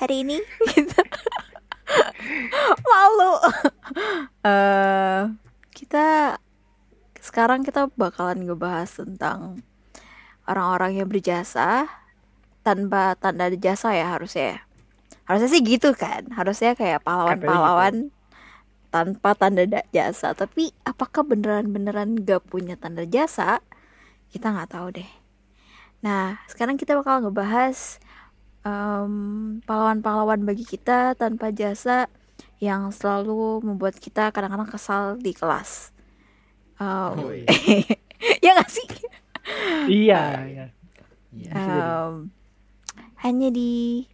hari ini? Gitu. Malu. Eh kita sekarang kita bakalan ngebahas tentang orang-orang yang berjasa tanpa tanda jasa ya harusnya ya. harusnya sih gitu kan. Harusnya kayak pahlawan-pahlawan tanpa tanda da- jasa. Tapi apakah beneran-beneran gak punya tanda jasa? Kita nggak tahu deh. Nah sekarang kita bakal ngebahas em, pahlawan-pahlawan bagi kita tanpa jasa yang selalu membuat kita kadang-kadang kesal di kelas Em, Oh, iya. ya gak sih Iya, iya. Iya. Em, hanya di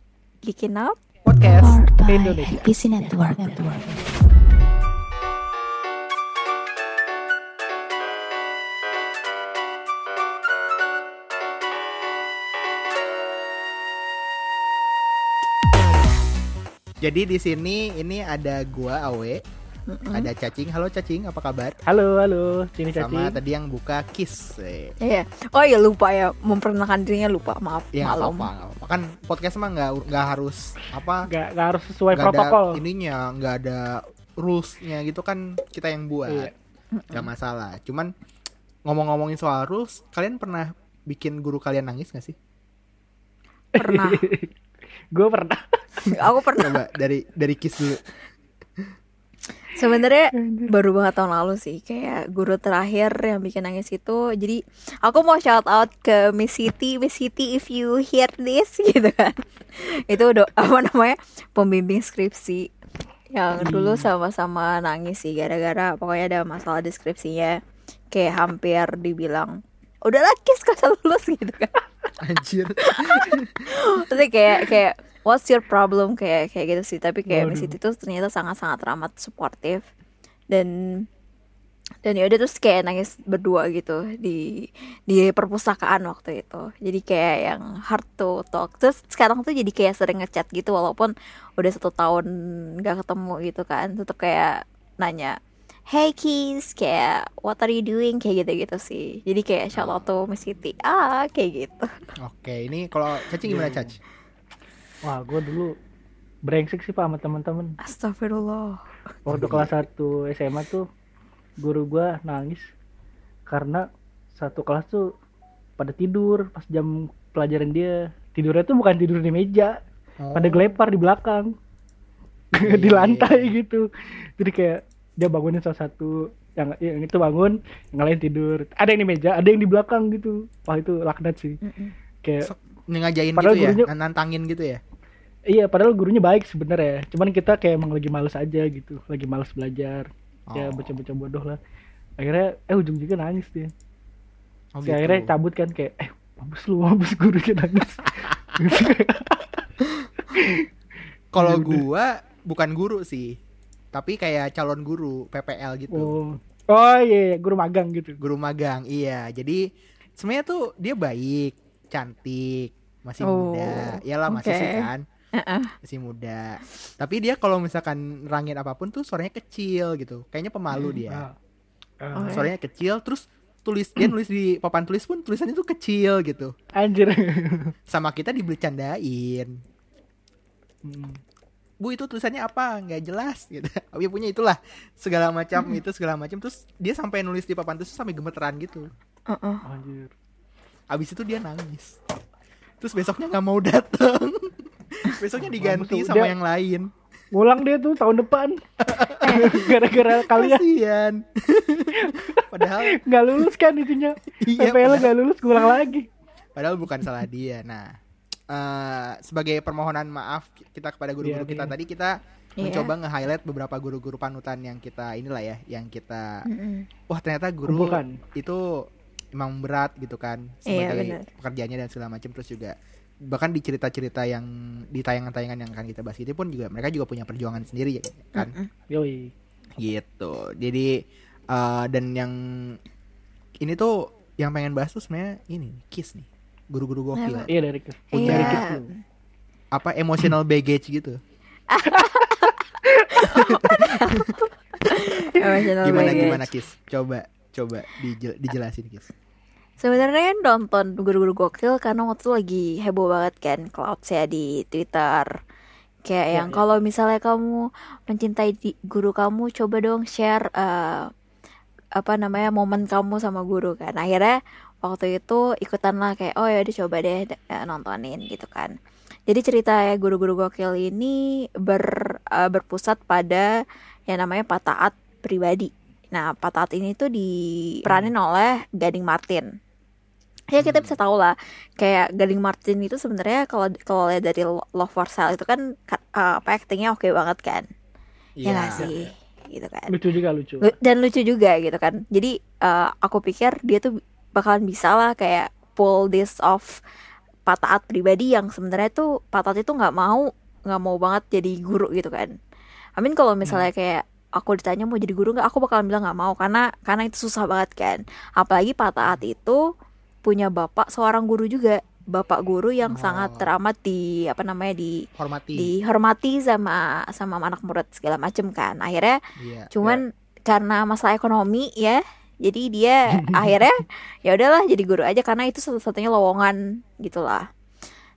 Geekin Up Podcast. Indonesia. PC Network. Jadi di sini ini ada gua Awe, ada Cacing. Halo Cacing, apa kabar? Halo, halo. Sini Sama Caci. tadi yang buka Kiss. Eh, Iya. Oh ya lupa ya memperkenalkan dirinya lupa. Maaf. Ya nggak maklum. apa-apa, nggak apa-apa. Kan podcast mah nggak nggak harus apa Gak, gak harus sesuai nggak protokol. ada ininya, nggak ada rulesnya gitu kan kita yang buat. Iya. Gak masalah. Cuman ngomong-ngomongin soal rules, kalian pernah bikin guru kalian nangis gak sih? Pernah. Gue pernah. Aku pernah. Coba dari dari Kiss dulu. Sebenarnya baru banget tahun lalu sih kayak guru terakhir yang bikin nangis itu. Jadi aku mau shout out ke Miss Siti, Miss Siti if you hear this gitu kan. itu udah apa namanya pembimbing skripsi yang dulu sama-sama nangis sih gara-gara pokoknya ada masalah deskripsinya kayak hampir dibilang udahlah kiss gak usah lulus gitu kan Anjir. Terus kayak kayak what's your problem? Kayak kayak gitu sih. Tapi kayak Miss. Siti tuh ternyata sangat-sangat ramah suportif dan dan ya udah terus kayak nangis berdua gitu di di perpustakaan waktu itu. Jadi kayak yang hard to talk. Terus sekarang tuh jadi kayak sering ngechat gitu walaupun udah satu tahun nggak ketemu gitu kan. Tetap kayak nanya Hey Kiss, kayak what are you doing kayak gitu-gitu sih. Jadi kayak shout out to Miss Siti. Ah, kayak gitu. Oke, ini kalau Cacing gimana Cac? Wah, gue dulu brengsek sih pak sama teman-teman. Astagfirullah. Waktu kelas 1 SMA tuh guru gua nangis karena satu kelas tuh pada tidur pas jam pelajaran dia. Tidurnya tuh bukan tidur di meja, pada gelepar di belakang. Iya, di iya, lantai iya. gitu. Jadi kayak dia bangunin salah satu yang, yang itu bangun, yang lain tidur. Ada yang di meja, ada yang di belakang gitu. Wah, itu laknat sih. Kayak So- Padahal gitu ya, gurunya- nantangin gitu ya. Iya, padahal gurunya baik sebenarnya. Cuman kita kayak emang lagi males aja gitu, lagi males belajar. Ya Oh. bocah-bocah bodoh lah. Akhirnya eh ujung-ujungnya nangis dia. Oh, Si gitu. akhirnya cabut kan kayak eh mampus lu, mampus gurunya nangis. Kalau udah. gua bukan guru sih, tapi kayak calon guru PPL gitu. oh. Oh iya, iya, guru magang gitu. Guru magang, iya. Jadi sebenarnya tuh dia baik, cantik, masih Oh, muda. Iyalah masih oke. sih kan. Masih muda. Tapi dia kalau misalkan nerangin apa pun tuh suaranya kecil gitu. Kayaknya pemalu dia. Ah. Ah, Oke. Suaranya kecil terus tulis dia nulis di papan tulis pun tulisannya tuh kecil gitu. Anjir. Sama kita dibercandain. Hmm. Bu itu tulisannya apa? Nggak jelas gitu. Dia punya itulah segala macam itu segala macam terus dia sampai nulis di papan tulis sampai gemeteran gitu. Heeh. Anjir. Abis itu dia nangis. Terus besoknya nggak mau datang. besoknya diganti sama udah. yang lain. Ngulang dia tuh tahun depan. Gara-gara kalian Kasian. Padahal nggak lulus kan itunya. iya, PPL padahal, nggak lulus ngulang lagi. padahal bukan salah dia. Nah, eh, sebagai permohonan maaf kita kepada guru-guru Iya, kita iya. tadi kita Iya. mencoba nge-highlight beberapa guru-guru panutan yang kita inilah ya, yang kita Mm-mm. wah ternyata guru Kumpulkan. itu emang berat gitu kan Iya, sebagai benar. pekerjaannya dan segala macam terus juga bahkan di cerita-cerita yang di tayangan-tayangan yang akan kita bahas itu pun juga mereka juga punya perjuangan sendiri ya kan. Yoi. gitu jadi eh, dan yang ini tuh yang pengen bahas tuh sebenarnya ini kiss nih guru-guru gokil? Iya dari. Iya. Kiss dulu. apa emotional baggage gitu Emotional gimana baggage. gimana kiss coba coba dijel- dijelasin kiss Sebenarnya kan nonton guru-guru gokil karena waktu itu lagi heboh banget kan cloud saya di Twitter kayak Iya, yang iya. kalau misalnya kamu mencintai di- guru kamu coba dong share eh, apa namanya momen kamu sama guru kan akhirnya waktu itu ikutan lah kayak oh ya udah coba deh eh, nontonin gitu kan. Jadi cerita ya guru-guru gokil ini ber eh, berpusat pada yang namanya Pak Taat pribadi. Nah Pak Taat ini tuh diperanin oleh Gading Martin. Ya kita bisa tahu lah kayak Gading Martin itu sebenarnya kalau kalau lihat dari Love for Sale itu kan ka- eh, apa actingnya oke banget kan? Ya Iya. nggak sih? Gitu kan. Lucu juga lucu. Lu- dan lucu juga gitu kan. Jadi eh, aku pikir dia tuh bakalan bisa lah kayak pull this off Pak Taat pribadi yang sebenarnya tuh Pak Taat itu nggak mau nggak mau banget jadi guru gitu kan Amin kalau misalnya kayak aku ditanya mau jadi guru nggak aku bakalan bilang nggak mau karena karena itu susah banget kan apalagi Pak Taat itu punya bapak seorang guru juga bapak guru yang Oh. sangat teramat di apa namanya di Hormati. dihormati sama sama anak murid segala macem kan akhirnya Iya. cuman karena masalah ekonomi ya jadi dia akhirnya ya udahlah jadi guru aja karena itu satu-satunya lowongan gitulah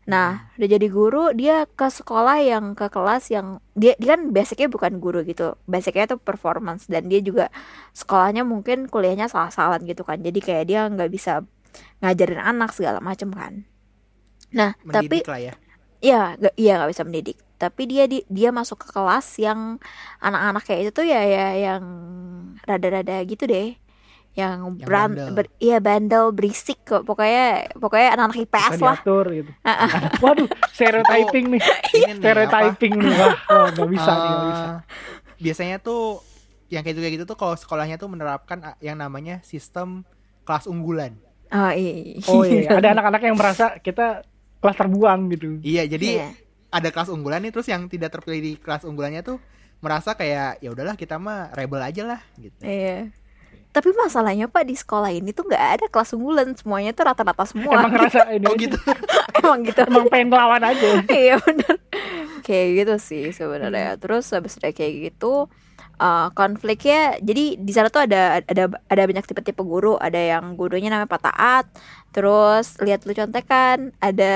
nah udah jadi guru dia ke sekolah yang ke kelas yang dia dia kan basicnya bukan guru gitu basicnya itu performance dan dia juga sekolahnya mungkin kuliahnya salah-salah gitu kan jadi kayak dia nggak bisa ngajarin anak segala macem kan nah tapi Mendidik lah ya. Iya, gak, iya nggak bisa mendidik. Tapi dia di, dia masuk ke kelas yang anak-anak kayak itu tuh ya ya yang rada-rada gitu deh. Yang, Yang beran, bandel. ber- iya bandel berisik kok. Pokoknya pokoknya anak-anak IPS Bukan lah. diatur gitu waduh stereotyping nih nih, stereotyping nih wah wah, nggak bisa apa, nih nggak bisa eh, biasanya tuh yang kayak gitu kayak gitu tuh kalau sekolahnya tuh menerapkan ah, yang namanya sistem kelas unggulan. Oh iya. oh iya ada anak-anak yang merasa kita kelas terbuang gitu Iya, jadi Iya. ada kelas unggulan nih terus yang tidak terpilih di kelas unggulannya tuh merasa kayak ya udahlah kita mah rebel aja lah gitu. Iya. Tapi masalahnya Pak di sekolah ini tuh nggak ada kelas unggulan, semuanya tuh rata-rata semua. emang ngerasa ini Oh gitu. Emang gitu. emang pengen ngelawan aja. Iya bener. Kayak gitu sih sebenarnya. Terus habis udah kayak gitu uh, konfliknya jadi di sana tuh ada ada ada banyak tipe-tipe guru. Ada yang gurunya namanya Pak Taat. Terus lihat lu contekan ada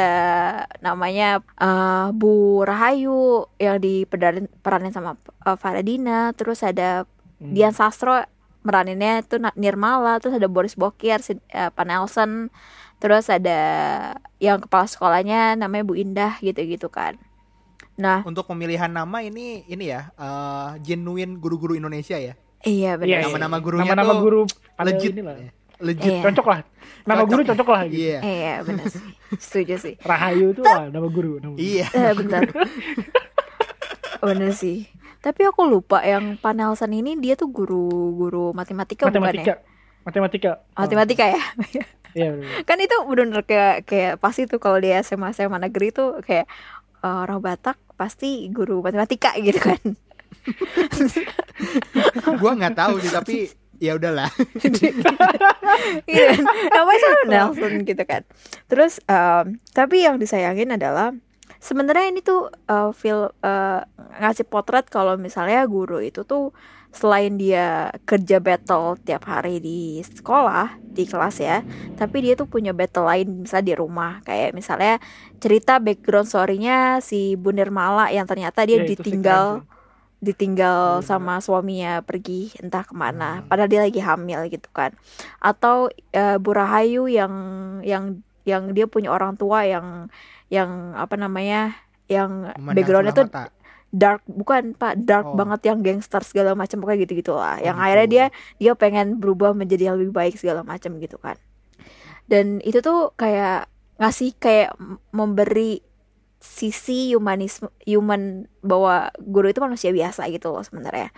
namanya uh, Bu Rahayu yang diperanin peranin sama uh, Faradina. Terus ada Hmm. Dian Sastro meraninnya tuh Na- Nirmala terus ada Boris Bokir si, uh, Pak Nelson terus ada yang kepala sekolahnya namanya Bu Indah gitu-gitu kan nah Untuk pemilihan nama ini ini ya eh, genuine guru-guru Indonesia ya. iya benar iya, Nama-nama iya. gurunya nama-nama tuh guru Legit. inilah. Legit. Iya. cocok lah nama Cocok. guru cocok lah gitu Iya. iya benar sih setuju sih Rahayu itu nama guru nama guru. Iya. eh, bentar bener sih tapi aku lupa yang Pak Nelson ini dia tuh guru guru matematika, bukan matematika ya? Matematika. Oh, matematika ya? Iya kan itu bener-bener kayak kayak pasti tuh kalau di SMA SMA negeri tuh kayak eh, orang Batak pasti guru matematika gitu kan. Gua nggak tahu sih tapi ya udahlah. Iya, namanya Nelson gitu kan. Terus em, tapi yang disayangin adalah sebenarnya ini tuh eh, feel eh, ngasih potret kalau misalnya guru itu tuh selain dia kerja battle tiap hari di sekolah di kelas ya, tapi dia tuh punya battle lain misalnya di rumah. Kayak misalnya cerita background story-nya si Bu Nirmala yang ternyata dia sih ditinggal ditinggal Iya, sama suaminya pergi entah ke mana padahal dia lagi hamil gitu kan. Atau eh, Bu Rahayu yang yang yang dia punya orang tua yang yang apa namanya yang backgroundnya tuh mata. dark bukan pak dark Oh. banget yang gangster segala macam pokoknya gitu gitulah yang gitu. akhirnya dia dia pengen berubah menjadi yang lebih baik segala macam gitu kan dan itu tuh kayak ngasih kayak memberi sisi humanisme human bahwa guru itu manusia biasa gitu loh sebenarnya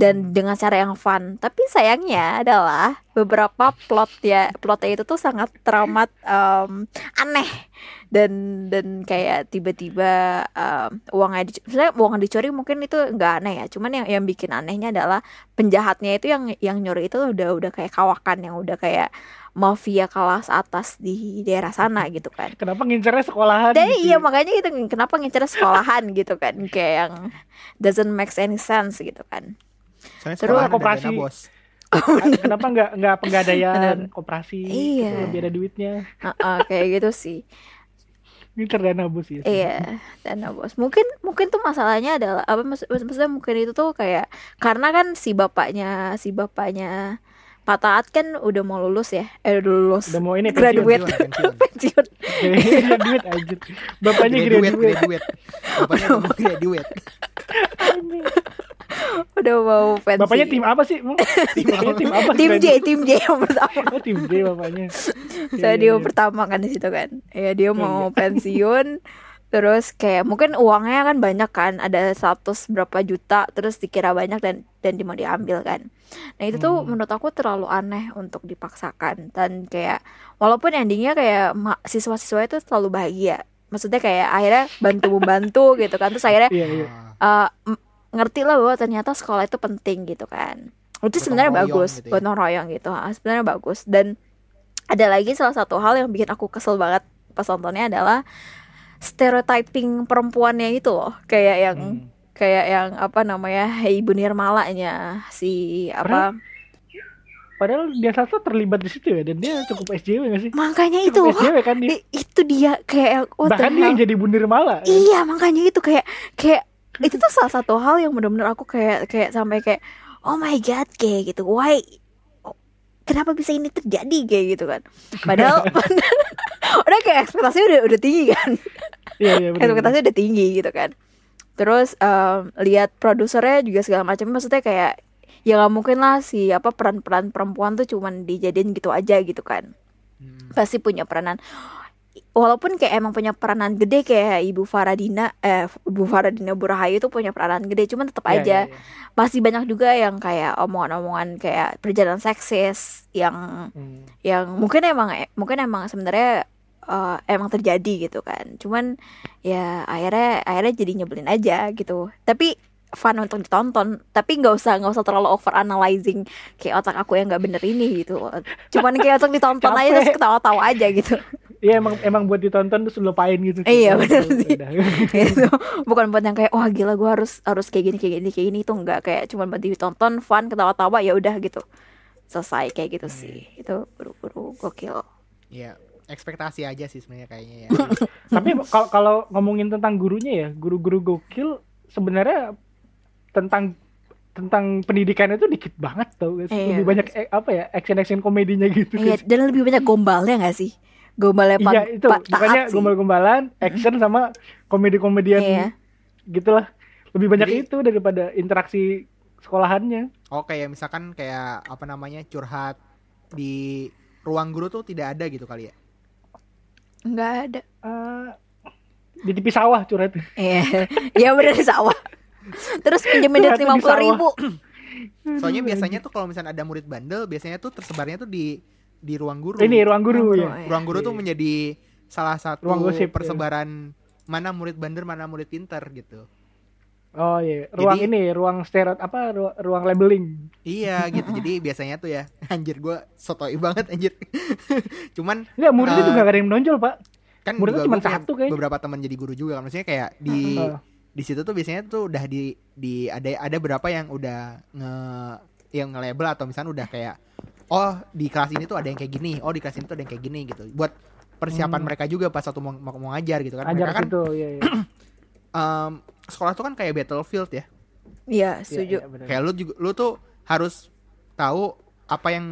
dan dengan cara yang fun. Tapi sayangnya adalah beberapa plot ya plotnya itu tuh sangat teramat em, aneh. Dan dan kayak tiba-tiba em, uangnya dic- sebenarnya uang dicuri mungkin itu nggak aneh ya. Cuman yang yang bikin anehnya adalah penjahatnya itu yang yang nyuri itu udah udah kayak kawakan yang udah kayak mafia kelas atas di daerah sana gitu kan. Kenapa ngincernya sekolahan dan gitu? iya makanya gitu kenapa ngincer sekolahan gitu kan. Kayak yang doesn't make any sense gitu kan Soalnya Terus koperasi. dana bos. kenapa nggak nggak penggadaian koperasi Iya. gitu, lebih ada duitnya Heeh, kayak gitu sih Ngincer dana bos ya. Iya, dana bos. Mungkin mungkin tuh masalahnya adalah apa maksud maksudnya mungkin itu tuh kayak karena kan si bapaknya si bapaknya Pak Taat kan udah mau lulus ya. Eh udah lulus. Udah mau ini graduate pensiun, pensiun. pensiun. graduate anjir. Bapaknya graduate graduate. bapaknya graduate Udah mau pensiun. Bapaknya tim apa sih? Emang? Bapaknya tim apa? Tim J, Graduate. tim J yang pertama. Oh, tim J bapaknya. Saya Iya, dia iya, iya. pertama kan di situ kan. Ya dia mau iya. pensiun. Terus kayak mungkin uangnya kan banyak kan, ada 100 berapa juta, terus dikira banyak dan dan di- mau diambil kan. Nah itu tuh Hmm. menurut aku terlalu aneh untuk dipaksakan dan kayak walaupun endingnya kayak siswa-siswa itu selalu bahagia. Maksudnya kayak akhirnya bantu membantu gitu kan, terus akhirnya Iya, iya. eh, m- ngerti lah bahwa ternyata sekolah itu penting gitu kan. Itu sebenarnya bagus, gitu ya. gotong royong gitu. Sebenarnya bagus dan ada lagi salah satu hal yang bikin aku kesel banget pas nontonnya adalah stereotyping perempuannya itu loh, kayak yang Hmm. kayak yang apa namanya Ibu Nirmalanya si apa Padahal dia satu terlibat di situ ya dan dia cukup SJW gak sih? makanya itu Cukup SJW kan dia. itu dia kayak what the Bahkan dia yang jadi bundir malah. Iya makanya itu kayak kayak itu tuh salah satu hal yang benar-benar aku kayak kayak sampai kayak oh my god kayak gitu. Why? Kenapa bisa ini terjadi? kayak gitu kan. Padahal udah kayak ekspektasinya udah udah tinggi kan. Iya, iya ekspektasinya udah tinggi gitu kan. Terus em, lihat produsernya juga segala macam. Maksudnya kayak ya nggak mungkin lah si apa peran-peran perempuan tuh cuman dijadiin gitu aja gitu kan. Hmm. pasti punya peranan walaupun kayak emang punya peranan gede kayak ibu Faradina eh ibu Faradina Burahayu itu punya peranan gede cuman tetap Iya, aja. iya, iya. masih banyak juga yang kayak omongan-omongan kayak perjalanan seksis yang Hmm. yang mungkin emang mungkin emang sebenarnya eh, emang terjadi gitu kan. Cuman ya akhirnya akhirnya jadi nyebelin aja gitu. Tapi fun untuk ditonton. Tapi nggak usah nggak usah terlalu over analyzing kayak otak aku yang nggak bener ini gitu. Cuman kayak untuk ditonton aja terus ketawa-tawa aja gitu Iya emang emang buat ditonton terus lupain gitu. Iya, Udah, benar sih. gitu bukan buat yang kayak wah gila gue harus harus kayak gini kayak gini kayak gini itu enggak kayak cuma buat ditonton fun ketawa-tawa ya udah gitu selesai kayak gitu sih itu buru-buru gokil Iya, ekspektasi aja sih sebenarnya kayaknya ya. Tapi kalau kalau ngomongin tentang gurunya ya, guru-guru gokil sebenarnya tentang tentang pendidikan itu dikit banget tau gak sih? Iya, Lebih banyak eh, apa ya action-action komedinya gitu. Iya, dan lebih banyak gombalnya gak sih? Gombalnya Pak Iya itu Pak makanya gombal-gombalan, action sama komedi-komedian Iya. gitulah. Lebih banyak Jadi- itu daripada interaksi sekolahannya. Oh kayak misalkan kayak apa namanya curhat di ruang guru tuh tidak ada gitu kali ya. Enggak ada. Eh, di tepi sawah curhat. Iya, iya bener di sawah. Terus pinjemin duit lima puluh ribu. Soalnya biasanya tuh kalau misalnya ada murid bandel, biasanya tuh tersebarnya tuh di di ruang guru. Ini ruang guru Ruang ya. guru, Ruang guru tuh Iya. menjadi salah satu Ruang gosip, ya. persebaran mana murid bandel, mana murid pintar gitu. Oh iya, ruang Jadi- ini, ruang stereot apa ru- ruang labeling. Iya gitu. Jadi biasanya tuh ya, anjir gua sotoi banget anjir. Cuman Enggak, muridnya Eh, juga gak ada yang menonjol, Pak. kan Muridnya cuma satu kayaknya. beberapa teman jadi guru juga kan maksudnya kayak di di situ tuh biasanya tuh udah di di ada ada berapa yang udah nge yang nge-label atau misalnya udah kayak oh di kelas ini tuh ada yang kayak gini oh di kelas ini tuh ada yang kayak gini gitu buat persiapan Hmm. mereka juga pas waktu mau, mau, mau ngajar gitu kan Ajar mereka kan situ, iya iya. em, sekolah tuh kan kayak battlefield ya Iya, Iya, setuju. iya, benar. kayak lu juga lu tuh harus tahu apa yang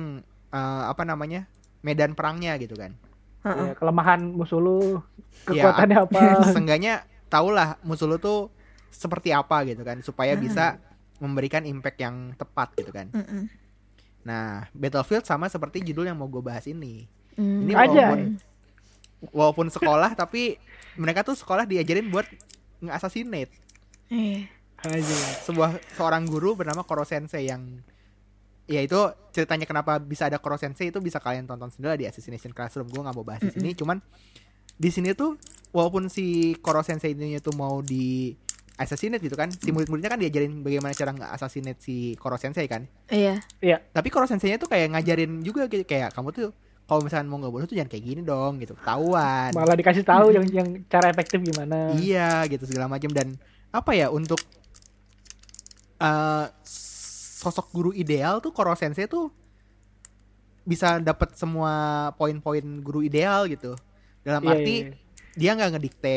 eh, apa namanya medan perangnya gitu kan Heeh. Iya, kelemahan musuh lu, Iya, kekuatannya apa? seenggaknya tahulah musuh lu tuh seperti apa gitu kan supaya Hmm. bisa memberikan impact yang tepat gitu kan Mm-mm. Nah, Battlefield sama seperti judul yang mau gue bahas ini. Mm. Ini Aja. walaupun, walaupun sekolah, tapi mereka tuh sekolah diajarin buat nge-assassinate. Iya. Aja. Sebuah seorang guru bernama Koro Sensei yang ya itu ceritanya kenapa bisa ada Koro Sensei itu bisa kalian tonton sendiri lah di Assassination Classroom. Gue nggak mau bahas di sini, cuman di sini tuh walaupun si Koro Sensei ini tuh mau di assassinate gitu kan, si murid-muridnya kan diajarin bagaimana cara nge-assassinate si Koro Sensei kan. Iya. tapi kalau senseinya tuh kayak ngajarin juga gitu kayak kamu tuh kalau misalnya mau ngebunuh tuh jangan kayak gini dong gitu ketahuan Malah dikasih tahu yang yang cara efektif gimana. iya gitu segala macam dan apa ya untuk eh sosok guru ideal tuh Koro Sensei tuh bisa dapat semua poin-poin guru ideal gitu dalam Iya, arti iya, iya. dia nggak ngedikte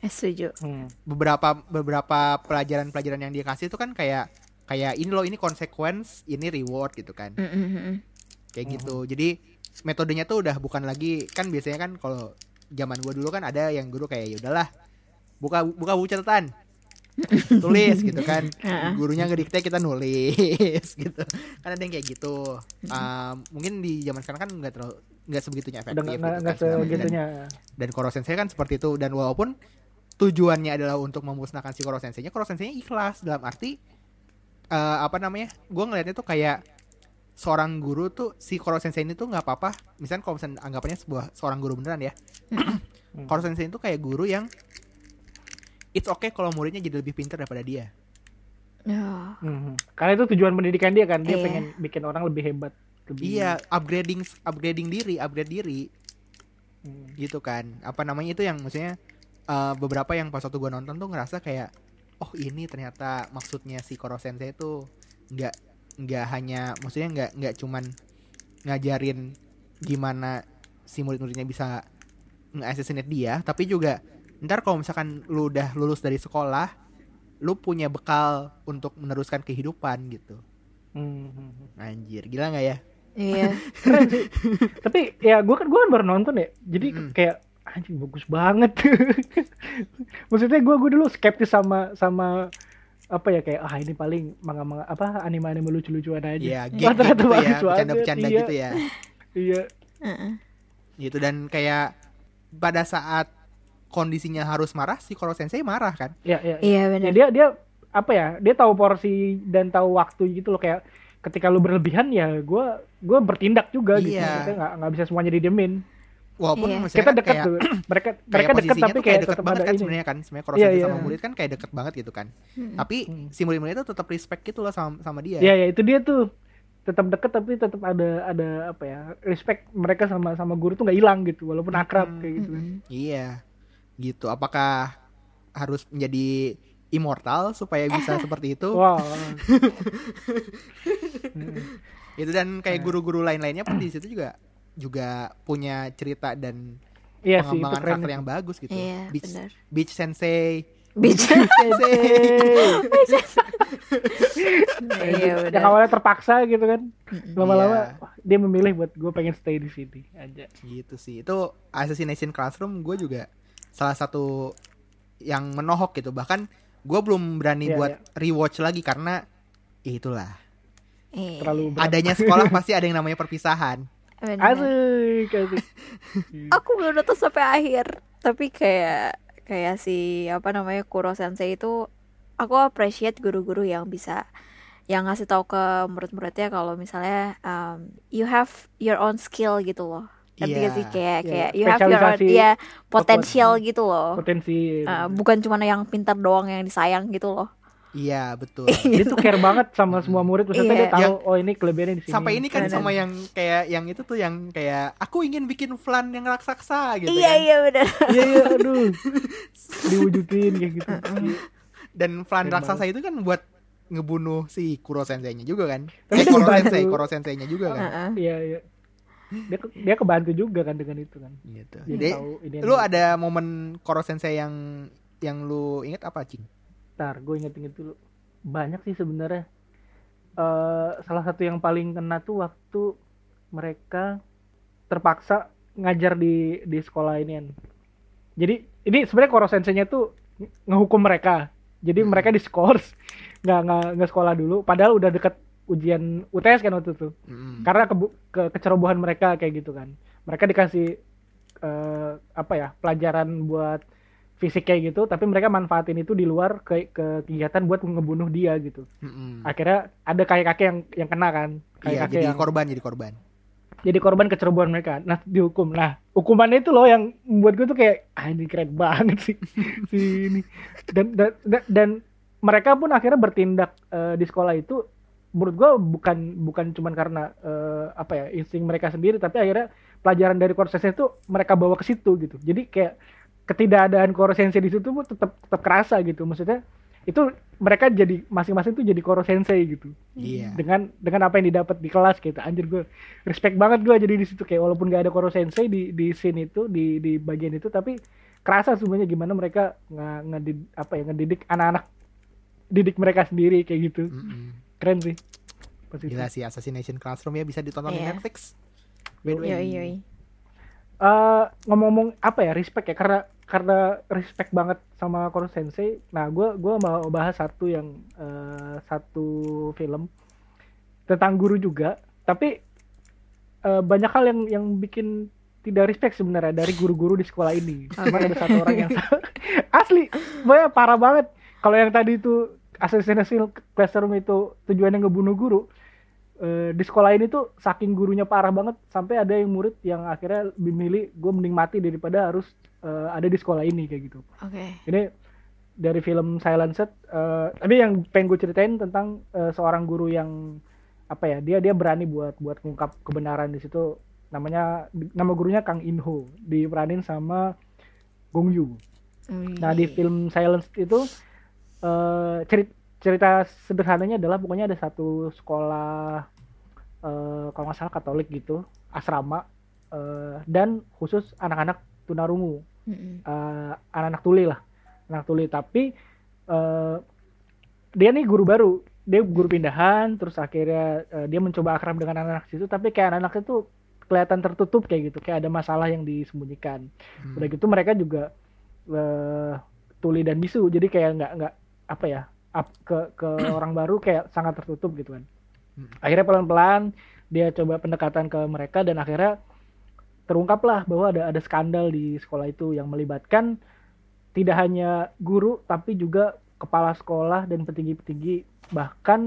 Eh, setuju. Hmm. beberapa beberapa pelajaran-pelajaran yang dia kasih itu kan kayak kayak ini loh ini consequence ini reward gitu kan. Mm, mm, mm, mm. kayak gitu. Jadi metodenya tuh udah bukan lagi kan biasanya kan kalau zaman gua dulu kan ada yang guru kayak ya udahlah buka buka buku catatan tulis gitu kan. Gurunya ngedikte kita nulis gitu. Kan ada yang kayak gitu. Um, mungkin di zaman sekarang kan nggak terlalu nggak sebegitunya efektif nggak gitu nggak kan. Dan- dan Koro Sensei kan seperti itu. Dan walaupun tujuannya adalah untuk memusnahkan si Koro Sensei-nya Koro Sensei-nya ikhlas dalam arti eh, apa namanya gue ngelihatnya tuh kayak seorang guru tuh si Koro Sensei ini tuh nggak apa-apa misalnya kalau misalnya anggapannya sebuah seorang guru beneran ya Koro Sensei itu kayak guru yang it's okay kalau muridnya jadi lebih pintar daripada dia Ya. Hmm. Karena itu tujuan pendidikan dia kan, dia Iya. pengen bikin orang lebih hebat. Lebih, iya upgrading upgrading diri upgrade diri Hmm. gitu kan apa namanya itu yang maksudnya eh, beberapa yang pas waktu gue nonton tuh ngerasa kayak oh ini ternyata maksudnya si Koro Sensei itu nggak nggak hanya maksudnya nggak nggak cuman ngajarin gimana si murid-muridnya bisa nge-assassinate dia tapi juga ntar kalau misalkan lu udah lulus dari sekolah lu punya bekal untuk meneruskan kehidupan gitu Hmm, hmm, hmm. anjir gila nggak ya Iya. Keren sih. Tapi ya gue kan gue kan baru nonton ya, jadi Mm-mm. kayak anjing bagus banget. Maksudnya gue gue dulu skeptis sama sama apa ya kayak ah ini paling manga manga apa anime anime lucu lucuan aja. Iya, Wah, gag ternyata gitu ya, bagus banget, bercanda-bercanda iya. gitu ya. Iya. Heeh. Gitu dan kayak pada saat kondisinya harus marah si Koro Sensei marah kan. Iya iya. Iya Ya, benar. dia dia apa ya dia tahu porsi dan tahu waktu gitu loh kayak ketika lu berlebihan ya gue gue bertindak juga gitu Iya. Maksudnya nggak nggak bisa semuanya didiemin Walaupun Iya. maksudnya kita dekat kayak, tuh mereka kayak mereka dekat tapi kayak deket tetap banget ada kan sebenarnya kan. Sebenarnya Iya, Sensei iya. sama murid kan kayak deket banget gitu kan. Mm. Tapi Hmm. si murid-murid itu tetap respect gitu loh sama sama dia. Iya ya itu dia tuh tetap deket tapi tetap ada ada apa ya respect mereka sama sama guru tuh nggak hilang gitu walaupun akrab Hmm. kayak gitu kan. Iya. Gitu. Apakah harus menjadi immortal supaya bisa seperti itu? Wow. Itu dan Nah. kayak guru-guru lain-lainnya pun di situ juga juga punya cerita dan Iya sih itu pengembangan karakter yang bagus gitu. Iya, Beach, benar. Beach Sensei. Bicara. Sensei. Iya yang benar. awalnya terpaksa gitu kan. Lama-lama Iya. wah, dia memilih buat gue pengen stay di sini aja. gitu sih. Itu Assassination Classroom gue juga salah satu yang menohok gitu. Bahkan gue belum berani Iya, buat rewatch lagi karena ya itulah. Iya. Terlalu berat. Adanya sekolah pasti ada yang namanya perpisahan. Benar. Asik, asik. Aku belum nonton sampai akhir, tapi kayak kayak si apa namanya Kuro Sensei itu aku appreciate guru-guru yang bisa yang ngasih tahu ke murid-muridnya kalau misalnya um, you have your own skill gitu loh. Ngerti Iya. gak sih kayak Iya, kayak you have your own ya potensial gitu loh. Potensi. Uh, bukan cuma yang pintar doang yang disayang gitu loh. Iya betul. dia tuh care banget sama semua murid maksudnya Iya. dia tahu Yang- oh ini kelebihannya di sini. Sampai ini kan sama yang kayak yang itu tuh yang kayak aku ingin bikin flan yang raksasa gitu iya kan. iya benar. Iya iya aduh. Diwujudin kayak gitu. Dan flan Keren raksasa itu kan buat ngebunuh si Kuro Sensei-nya juga kan. Eh Koro kebantu. Sensei, Koro Sensei-nya juga kan. Heeh. Iya iya. Dia ke- dia kebantu juga kan dengan itu kan. Gitu. Dia Jadi tahu ini lu ada momen Koro Sensei yang yang lu inget apa, Cing? Ntar gue inget-inget dulu. Banyak sih sebenarnya. Eh salah satu yang paling kena tuh waktu mereka terpaksa ngajar di di sekolah ini. Jadi ini sebenarnya Koro Sensei-nya tuh nge- ngehukum mereka. Jadi Hmm. mereka diskors nggak nggak nggak sekolah dulu. Padahal udah deket ujian UTS kan waktu itu. Mm-mm. Karena kebu- ke kecerobohan mereka kayak gitu kan. Mereka dikasih eh, apa ya pelajaran buat fisik kayak gitu, tapi mereka manfaatin itu di luar ke, ke kegiatan buat ngebunuh dia gitu. Mm-mm. Akhirnya ada kakek-kakek yang yang kena kan, Iya, kakek-kakek jadi yang korban, jadi korban. jadi korban kecerobohan mereka. Nah dihukum. Nah hukumannya itu loh yang membuat gue tuh kayak ah ini keren banget sih si ini. Dan dan, dan, dan mereka pun akhirnya bertindak eh, di sekolah itu menurut gue bukan bukan cuman karena eh, apa ya insting mereka sendiri tapi akhirnya pelajaran dari Korsense itu mereka bawa ke situ gitu jadi kayak ketidakadaan Korsense di situ pun tetap tetap kerasa gitu maksudnya itu mereka jadi masing-masing tuh jadi Korsense gitu Iya. dengan dengan apa yang didapat di kelas gitu anjir gue respect banget gue jadi di situ kayak walaupun gak ada Koro Sensei di di scene itu di di bagian itu tapi kerasa sebenarnya gimana mereka nge ngedid apa ya ngedidik anak-anak didik mereka sendiri kayak gitu Mm-mm. keren sih pas itu. Gila sih Assassination Classroom ya bisa ditonton di Iya. Netflix. By the way. Yoi, yoi. Eh, ngomong-ngomong apa ya respect ya karena karena respect banget sama Koro Sensei. Nah, gue gua mau bahas satu yang eh, satu film tentang guru juga, tapi eh, banyak hal yang yang bikin tidak respect sebenarnya dari guru-guru di sekolah ini. Cuma ada satu orang yang asli, banyak parah banget. Kalau yang tadi itu Assassination Classroom itu tujuannya ngebunuh guru, eh, di sekolah ini tuh saking gurunya parah banget sampai ada yang murid yang akhirnya lebih milih gue mending mati daripada harus eh, ada di sekolah ini kayak gitu. Oke. Ini dari film Silent Set, eh, tapi yang pengen gue ceritain tentang eh, seorang guru yang apa ya dia dia berani buat buat ngungkap kebenaran di situ namanya nama gurunya Kang Inho diperanin sama Gong Yu. Nah di film Silence itu eh cerita, cerita sederhananya adalah pokoknya ada satu sekolah eh kalau nggak salah Katolik gitu asrama eh, dan khusus anak-anak tunarungu Eh, anak-anak tuli lah. Anak tuli. Tapi eh, dia nih guru baru. Dia guru pindahan terus akhirnya eh, dia mencoba akrab dengan anak-anak situ. Tapi kayak anak-anak itu kelihatan tertutup kayak gitu. Kayak ada masalah yang disembunyikan. Hmm. udah gitu mereka juga eh, tuli dan bisu. Jadi kayak nggak nggak apa ya up ke ke orang baru kayak sangat tertutup gitu kan. Hmm. akhirnya pelan-pelan dia coba pendekatan ke mereka dan akhirnya terungkaplah bahwa ada ada skandal di sekolah itu yang melibatkan tidak hanya guru tapi juga kepala sekolah dan petinggi-petinggi. Bahkan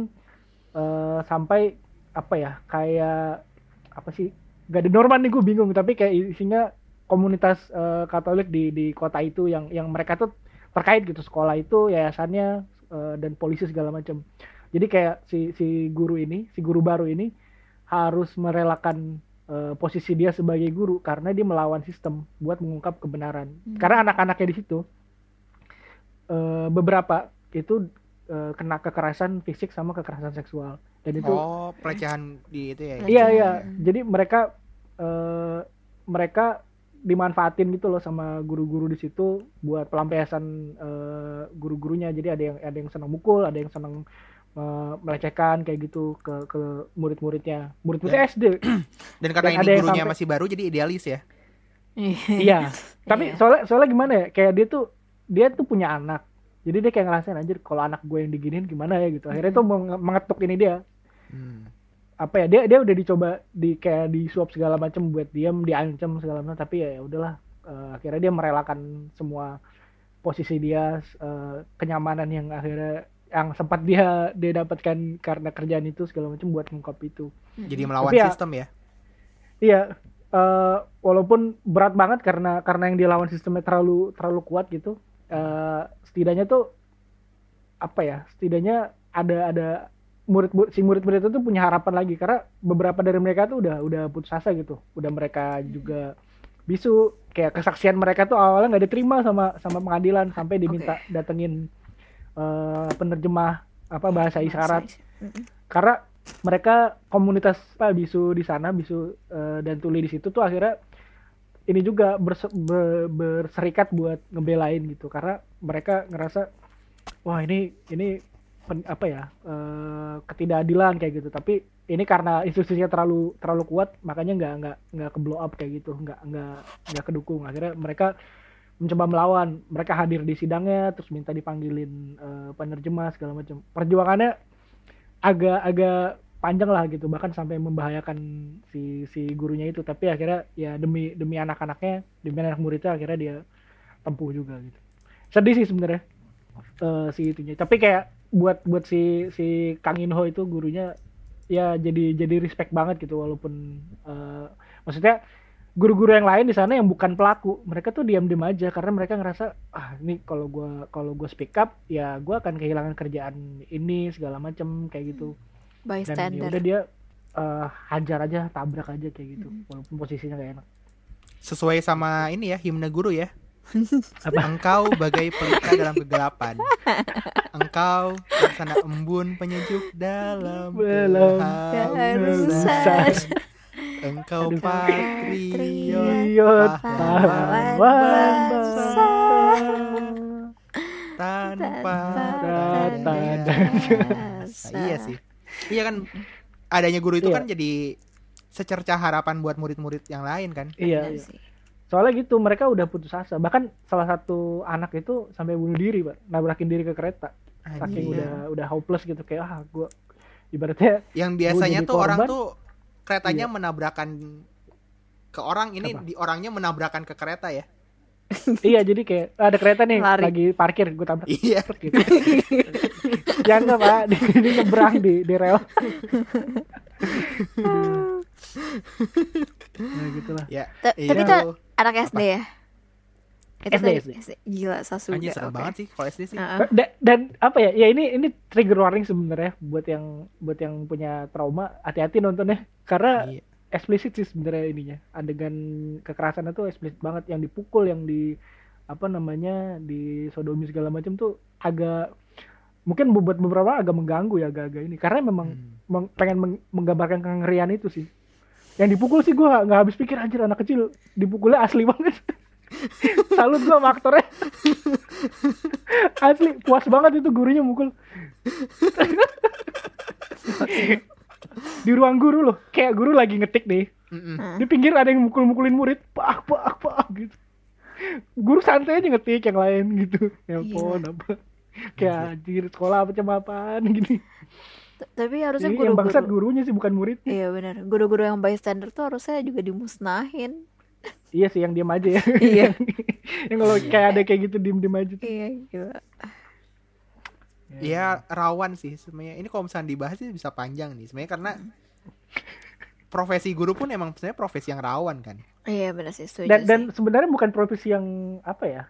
eh, sampai apa ya kayak apa sih gak ada Norman nih gue bingung. Tapi kayak isinya komunitas eh, Katolik di di kota itu yang yang mereka tuh terkait gitu. Sekolah itu yayasannya eh, dan polisi segala macam. Jadi kayak si si guru ini si guru baru ini harus merelakan eh, posisi dia sebagai guru karena dia melawan sistem buat mengungkap kebenaran Hmm. karena anak-anaknya di situ eh, beberapa itu eh, kena kekerasan fisik sama kekerasan seksual dan itu Oh, pelecehan di itu ya. Iya iya. Hmm. Jadi mereka eh, mereka dimanfaatin gitu loh sama guru-guru di situ buat pelampiasan eh, guru-gurunya. Jadi ada yang ada yang senang mukul, ada yang senang eh, melecehkan kayak gitu ke ke murid-muridnya. Murid-muridnya SD. Dan karena Dan ini ada yang gurunya sampai- masih baru jadi idealis ya. iya. Tapi Iya. soalnya soalnya gimana ya? Kayak dia tuh dia tuh punya anak. Jadi dia kayak ngerasain anjir kalau anak gue yang diginin gimana ya gitu. Akhirnya tuh menge- mengetuk ini dia. Hmm. apa ya dia dia udah dicoba di kayak disuap segala macam buat diam diancam segala macam tapi ya udahlah eh, akhirnya dia merelakan semua posisi dia eh, kenyamanan yang akhirnya yang sempat dia dia dapatkan karena kerjaan itu segala macam buat mengungkap itu. Jadi melawan Tapi ya- sistem ya. iya eh, walaupun berat banget karena karena yang dilawan sistemnya terlalu terlalu kuat gitu eh, setidaknya tuh apa ya setidaknya ada ada murid si murid-murid itu tuh punya harapan lagi. Karena beberapa dari mereka tuh udah udah putus asa gitu. Udah mereka juga bisu. Kayak kesaksian mereka tuh awalnya nggak diterima sama sama pengadilan sampai diminta datengin eh, penerjemah apa bahasa isyarat. Mm-mm. karena mereka komunitas apa bisu di sana bisu eh, dan tuli di situ tuh akhirnya ini juga berse- ber- berserikat buat ngebelain gitu. Karena mereka ngerasa wah ini ini pen- apa ya eh, ketidakadilan kayak gitu. Tapi ini karena institusinya terlalu terlalu kuat makanya nggak nggak nggak ke blow up kayak gitu nggak nggak nggak kedukung. Akhirnya mereka mencoba melawan. Mereka hadir di sidangnya terus minta dipanggilin eh, penerjemah segala macam. Perjuangannya agak agak panjang lah gitu. Bahkan sampai membahayakan si si gurunya itu. Tapi akhirnya ya demi demi anak-anaknya demi anak muridnya akhirnya dia tempuh juga gitu. Sedih sih sebenarnya eh, si itunya. Tapi kayak buat buat si si Kang Inho itu gurunya ya jadi jadi respect banget gitu. Walaupun eh, maksudnya guru-guru yang lain di sana yang bukan pelaku mereka tuh diam-diam aja karena mereka ngerasa ah ini kalau gua kalau gua speak up ya gua akan kehilangan kerjaan ini segala macam kayak gitu dan ya bystander udah dia eh, hajar aja tabrak aja kayak gitu Mm. walaupun posisinya gak enak Sesuai sama ini ya himne guru ya. Apa? Engkau bagai pelita dalam kegelapan. Engkau laksana embun penyejuk dalam Dalam keharusan. Engkau Aduh. patriot pahlawan pahlawan bangsa. bangsa. tanpa. Nah, iya sih. Iya kan adanya guru itu Iya. kan jadi secercah harapan buat murid-murid yang lain kan. Iya, iya. sih. soalnya gitu mereka udah putus asa bahkan salah satu anak itu sampai bunuh diri pak nabrakin diri ke kereta saking udah udah hopeless gitu kayak ah gue ibaratnya Yang biasanya tuh orang korban. tuh keretanya Iya. menabrakan ke orang ini Apa? di orangnya menabrakan ke kereta ya. iya jadi kayak ada kereta nih Lari. lagi parkir gue tabrak Iya. gitu. ya enggak pak di, di nyebrang di di rel nah gitulah Ya. Ta- Iya. Tapi ta- anak SD ya? Itu SD, SD. Gila, Sasuga. Anjir serem oke. banget sih kalau SD sih. Heeh. dan, dan apa ya ya ini ini trigger warning sebenarnya buat yang buat yang punya trauma hati-hati nontonnya karena Iya. eksplisit sih sebenarnya ininya. Adegan kekerasan itu eksplisit banget. Yang dipukul yang di apa namanya di sodomi segala macam tuh agak mungkin buat beberapa agak mengganggu ya agak-agak ini. Karena memang Hmm. meng- pengen meng- menggambarkan kengerian itu sih. Yang dipukul sih gue nggak habis pikir anjir anak kecil dipukulnya asli banget. Salut gue sama aktornya. Asli puas banget itu gurunya mukul di ruang guru loh kayak guru lagi ngetik nih Mm-mm. Heeh. di pinggir ada yang mukul-mukulin murid pak pak pak gitu guru santai aja ngetik yang lain gitu telepon apa kayak anjir sekolah macam apaan gini T- Tapi harusnya Jadi yang bangsat gurunya sih bukan murid Iya benar. Guru-guru yang bystander tuh harusnya juga dimusnahin. iya sih yang diam aja ya Iya. yang kalau kayak ada kayak gitu diem diem aja tuh. Iya, gila. Iya rawan sih sebenarnya. Ini kalau misalnya dibahas sih bisa panjang nih sebenarnya karena profesi guru pun emang sebenarnya profesi yang rawan kan. Iya benar sih, setuju dan sih. dan sebenarnya bukan profesi yang apa ya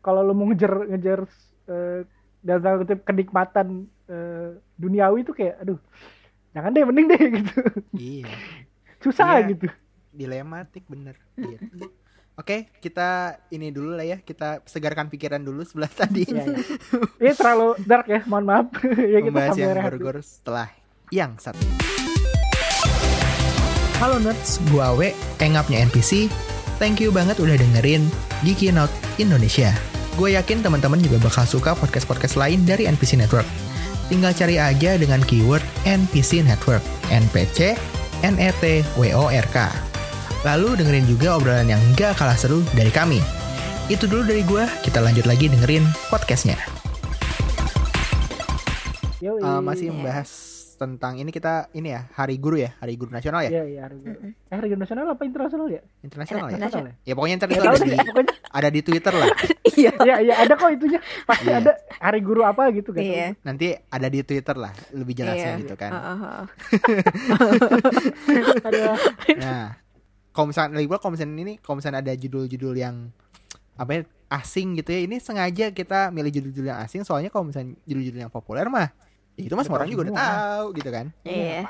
kalau lo mau ngejar ngejar eh, dalam kutip kenikmatan eh, duniawi itu kayak aduh jangan deh mending deh gitu iya. susah Iya. gitu Dilematik bener. Gitu. Oke, kita ini dulu lah ya. Kita segarkan pikiran dulu sebelah tadi. Iya, iya. ini terlalu dark ya mohon maaf ya kita Membahas sampai yang gor-gor setelah yang satu. Halo nerds, gua Awe, engapnya NPC. Thank you banget udah dengerin Geeky Note Indonesia. Gue yakin teman-teman juga bakal suka podcast-podcast lain dari NPC Network. Tinggal cari aja dengan keyword NPC Network, NPC, NET, WORK. Lalu dengerin juga obrolan yang gak kalah seru dari kami. Itu dulu dari gue, kita lanjut lagi dengerin podcastnya. Yoi. Uh, masih membahas tentang ini kita ini ya hari guru ya hari guru nasional ya Iya, iya, hari guru. Eh, hari guru nasional apa internasional ya? internasional ya Nasional. Nasional ya? ya pokoknya ntar itu tahu ada deh, di pokoknya ada di twitter lah Iya. Iya, iya, ada kok itunya. Pasti Iya. ada hari guru apa gitu kan. Iya. nanti ada di twitter lah lebih jelasnya Iya. gitu kan Heeh, heeh. Ada nah kalau misalnya lagi pula kalau misalnya ini kalau misalnya ada judul-judul yang apa ya asing gitu ya ini sengaja kita milih judul-judul yang asing soalnya kalau misalnya judul-judul yang populer mah ya itu mah semua orang juga udah tahu gitu kan Iya.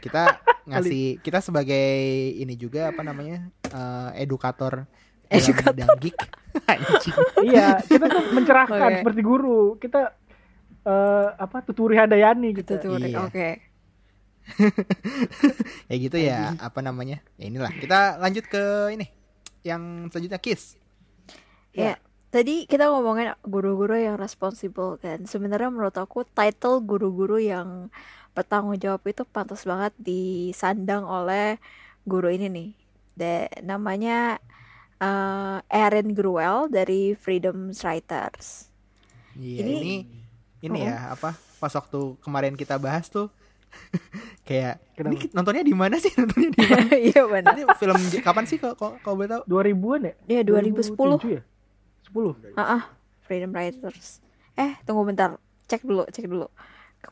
kita ngasih kita sebagai ini juga apa namanya eh, edukator dalam Edukator. bidang geek Iya, kita tuh mencerahkan Oke. seperti guru. Kita eh apa tuturi Handayani gitu. Itu tuh. Iya. Oke. ya gitu ya apa namanya ya inilah kita lanjut ke ini yang selanjutnya kiss Ya. Tadi kita ngomongin guru-guru yang responsible kan. Sebenarnya menurut aku title guru-guru yang bertanggung jawab itu pantas banget disandang oleh guru ini nih. De, namanya eh, Erin Gruwell dari Freedom Writers. Iya Ini- ini ini ya apa pas waktu kemarin kita bahas tuh kayak Kenapa? ini nontonnya di mana sih nontonnya di mana Iya benar. ini film kapan sih kok kok kau boleh tahu 2000-an ya? Iya 2010. 2007 ya? 10. Ah, ah, Freedom Writers. Eh, tunggu bentar. Cek dulu, cek dulu.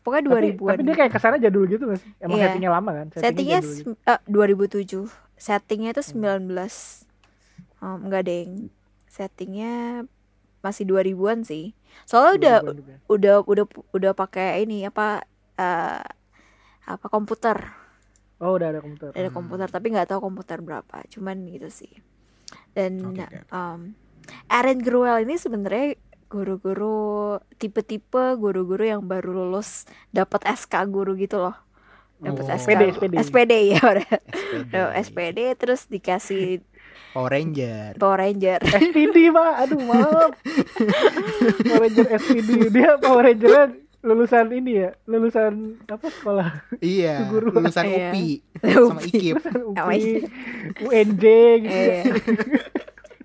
Pokoknya Tapi, 2000-an. tapi dia kayak kesannya jadul gitu sih? Emang Iya. settingnya lama kan? Settingnya gitu. eh, 2007. Settingnya itu 19. Um, enggak deng. Settingnya masih 2000-an sih. Soalnya udah 2000-an juga. udah udah udah pakai ini apa eh, apa komputer. Oh udah ada komputer. Ada Hmm. komputer tapi nggak tahu komputer berapa. Cuman gitu sih. Dan Oke, oke. um, Gruwell ini sebenarnya guru-guru tipe-tipe guru-guru yang baru lulus dapat SK guru gitu loh. dapat Oh. SK SPD, SPD. SPD ya udah SPD. Dapet SPD terus dikasih Power Ranger. Power Ranger SPD pak aduh maaf Power Ranger SPD dia Power Ranger lulusan ini ya lulusan apa sekolah Iya, Guru. lulusan Iya. UPI sama. IKIP. Sama UPI. UNJ gitu iya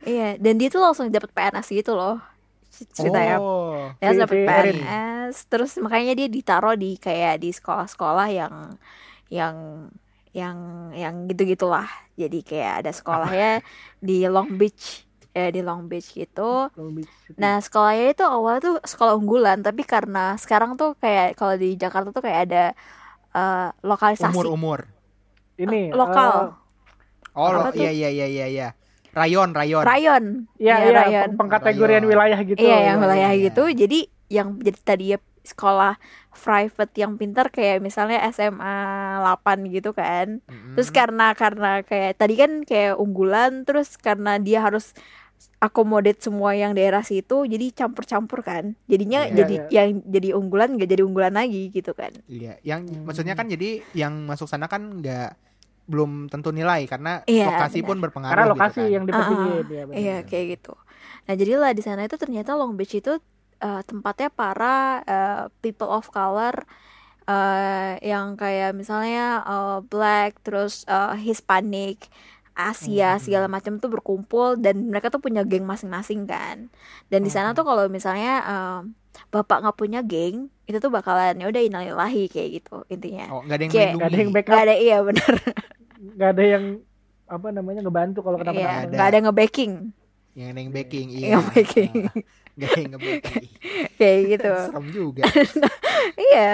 iya dan dia tuh langsung dapat PNS gitu loh ceritanya Oh. ya dapat. PNS terus makanya dia ditaruh di kayak di sekolah-sekolah yang yang yang yang gitu gitulah jadi kayak ada sekolahnya di Long Beach ya di Long Beach gitu Long Beach City. nah sekolahnya itu awal tuh sekolah unggulan tapi karena sekarang tuh kayak kalau di Jakarta tuh kayak ada eh, lokalisasi Umur-umur. ini lokal. Oh, Apa lo- iya iya iya iya iya. Rayon, rayon. rayon iya Iya, iya rayon. peng- pengkategorian Rayon. wilayah gitu Iya yang wilayah iya. gitu. Jadi yang jadi tadi ya sekolah private yang pintar kayak misalnya SMA 8 gitu kan. Mm-mm. Terus karena karena kayak tadi kan kayak unggulan terus karena dia harus akomodate semua yang daerah situ jadi campur-campur kan. Jadinya Iya, jadi iya. yang jadi unggulan gak jadi unggulan lagi gitu kan. Iya, yang Hmm. maksudnya kan jadi yang masuk sana kan nggak belum tentu nilai karena Iya, lokasi benar. pun berpengaruh karena gitu lokasi kan. yang dipentingin ya, benar. Iya kayak gitu. Nah jadilah di sana itu ternyata Long Beach itu eh, tempatnya para eh, people of color eh, yang kayak misalnya eh, black terus eh, Hispanic, Asia Hmm. segala macam tuh berkumpul dan mereka tuh punya geng masing-masing kan. Dan di sana Hmm. tuh kalau misalnya eh, bapak nggak punya geng itu tuh bakalan ya udah innalillahi kayak gitu intinya. Oh, nggak ada yang Kayak- melindungi. Nggak ada yang backup Gak ada iya bener. nggak ada yang apa namanya ngebantu kalau kenapa Iya, ada. nggak ada nge-backing. Yang ada yang backing, iya. Yang backing. Nggak ada yang nge-backing. kayak gitu. Serem juga. Iya.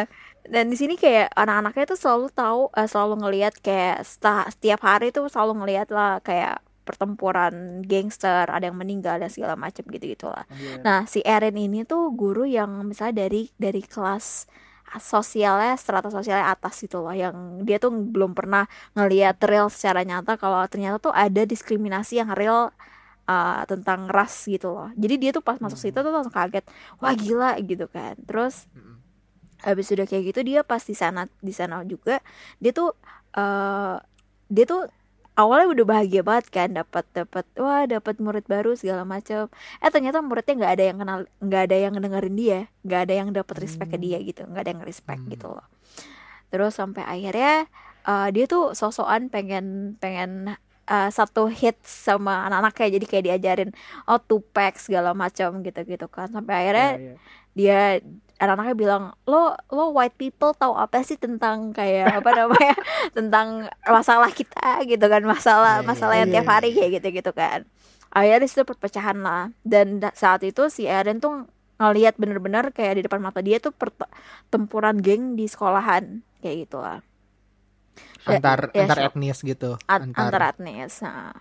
Dan di sini kayak anak-anaknya tuh selalu tahu, eh, selalu ngelihat kayak sta- setiap hari tuh selalu ngelihat lah kayak pertempuran gangster, ada yang meninggal dan segala macam gitu-gitu lah. Iya. Nah, si Erin ini tuh guru yang misalnya dari dari kelas sosialnya strata sosialnya atas gitu loh yang dia tuh belum pernah ngelihat real secara nyata kalau ternyata tuh ada diskriminasi yang real uh, tentang ras gitu loh. Jadi dia tuh pas masuk situ tuh langsung kaget, wah gila gitu kan. Terus Mm-mm. Habis udah kayak gitu dia pas di sana di sana juga dia tuh eh dia tuh awalnya udah bahagia banget kan dapat dapat wah dapat murid baru segala macam eh ternyata muridnya nggak ada yang kenal nggak ada yang dengerin dia nggak ada yang dapat respect ke dia gitu nggak ada yang respect Hmm. gitu loh terus sampai akhirnya eh, dia tuh sosokan pengen pengen eh, satu hit sama anak-anaknya jadi kayak diajarin oh Tupac segala macam gitu-gitu kan sampai akhirnya Iya, iya. dia anak-anaknya bilang lo lo white people tahu apa sih tentang kayak apa namanya tentang masalah kita gitu kan masalah Iya, iya, masalah yang iya, tiap hari kayak gitu gitu kan akhirnya di situ perpecahan lah dan da- saat itu si Eren tuh ngelihat bener-bener kayak di depan mata dia tuh pertempuran geng di sekolahan kayak gitu lah Ya, Antar ya, antar shock. etnis gitu. An- antar etnis nah.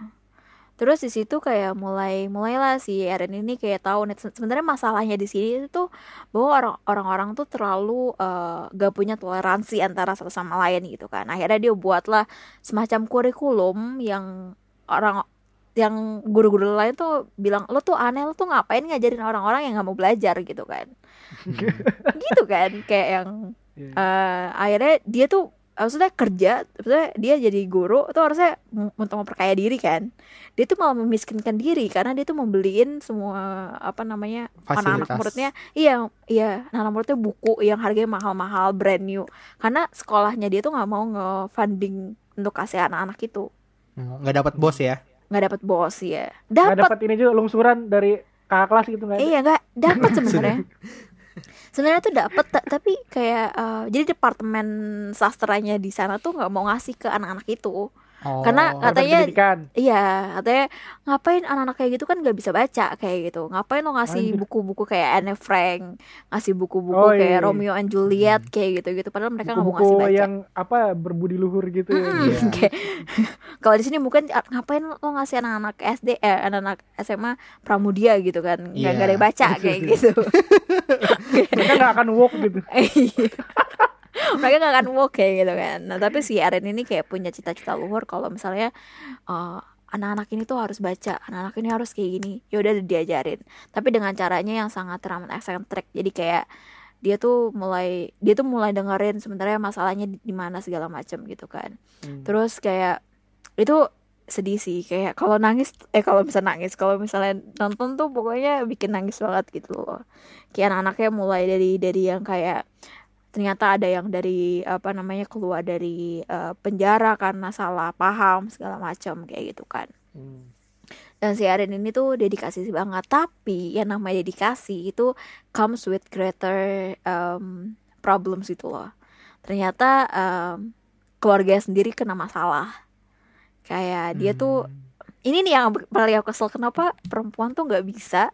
Terus di situ kayak mulai mulailah si Eren ini kayak tahu nih se- sebenarnya masalahnya di sini itu bahwa orang orang-orang tuh terlalu eh, gak punya toleransi antara satu sama lain gitu kan. Akhirnya dia buatlah semacam kurikulum yang orang yang guru-guru lain tuh bilang lo tuh aneh lo tuh ngapain ngajarin orang-orang yang nggak mau belajar? gitu kan. Gitu kan kayak yang eh akhirnya dia tuh maksudnya kerja maksudnya dia jadi guru tuh harusnya untuk memperkaya diri kan dia tuh malah memiskinkan diri karena dia tuh membeliin semua apa namanya anak-anak Fasilitas. muridnya iya iya anak muridnya buku yang harganya mahal-mahal brand new karena sekolahnya dia tuh nggak mau nge-funding untuk kasih anak-anak itu Oh, Nggak dapat bos ya. nggak dapat bos ya Nggak dapat ini juga lungsuran dari kakak kelas gitu nggak ada? Iya nggak dapat sebenarnya. sebenarnya tuh dapat ta- tapi kayak eh, jadi departemen sastranya di sana tuh nggak mau ngasih ke anak-anak itu. Oh. Karena katanya-. Iya katanya ngapain anak-anak kayak gitu kan nggak bisa baca kayak gitu. Ngapain lo ngasih buku-buku kayak Anne Frank, ngasih buku-buku Oh, iya, kayak iya. Romeo and Juliet Hmm. kayak gitu-gitu. Padahal mereka nggak mau ngasih baca. yang apa berbudi luhur gitu ya. Mm-mm. Iya. Kayak- Kalau di sini mungkin ngapain lo ngasih anak-anak SD eh anak-anak SMA Pramudia gitu kan nggak Iya. nggak ada yang baca kayak gitu. Mereka nggak akan walk gitu. Iya. mereka gak akan walk kayak gitu kan nah tapi si Aren ini kayak punya cita-cita luhur kalau misalnya eh, anak-anak ini tuh harus baca anak-anak ini harus kayak gini ya udah diajarin tapi dengan caranya yang sangat teramat eksentrik jadi kayak dia tuh mulai dia tuh mulai dengerin sebenarnya masalahnya di, di mana segala macam gitu kan Hmm. terus kayak itu sedih sih kayak kalau nangis eh kalau bisa nangis kalau misalnya nonton tuh pokoknya bikin nangis banget gitu loh. Kayak anak-anaknya mulai dari dari yang kayak ternyata ada yang dari apa namanya keluar dari eh, penjara karena salah paham segala macam kayak gitu kan. Hmm. dan si Erin ini tuh dedikasi banget. Tapi yang namanya dedikasi itu comes with greater um, problems gitu loh. Ternyata um, keluarga sendiri kena masalah kayak dia tuh Hmm. ini nih yang paling aku kesel kenapa perempuan tuh nggak bisa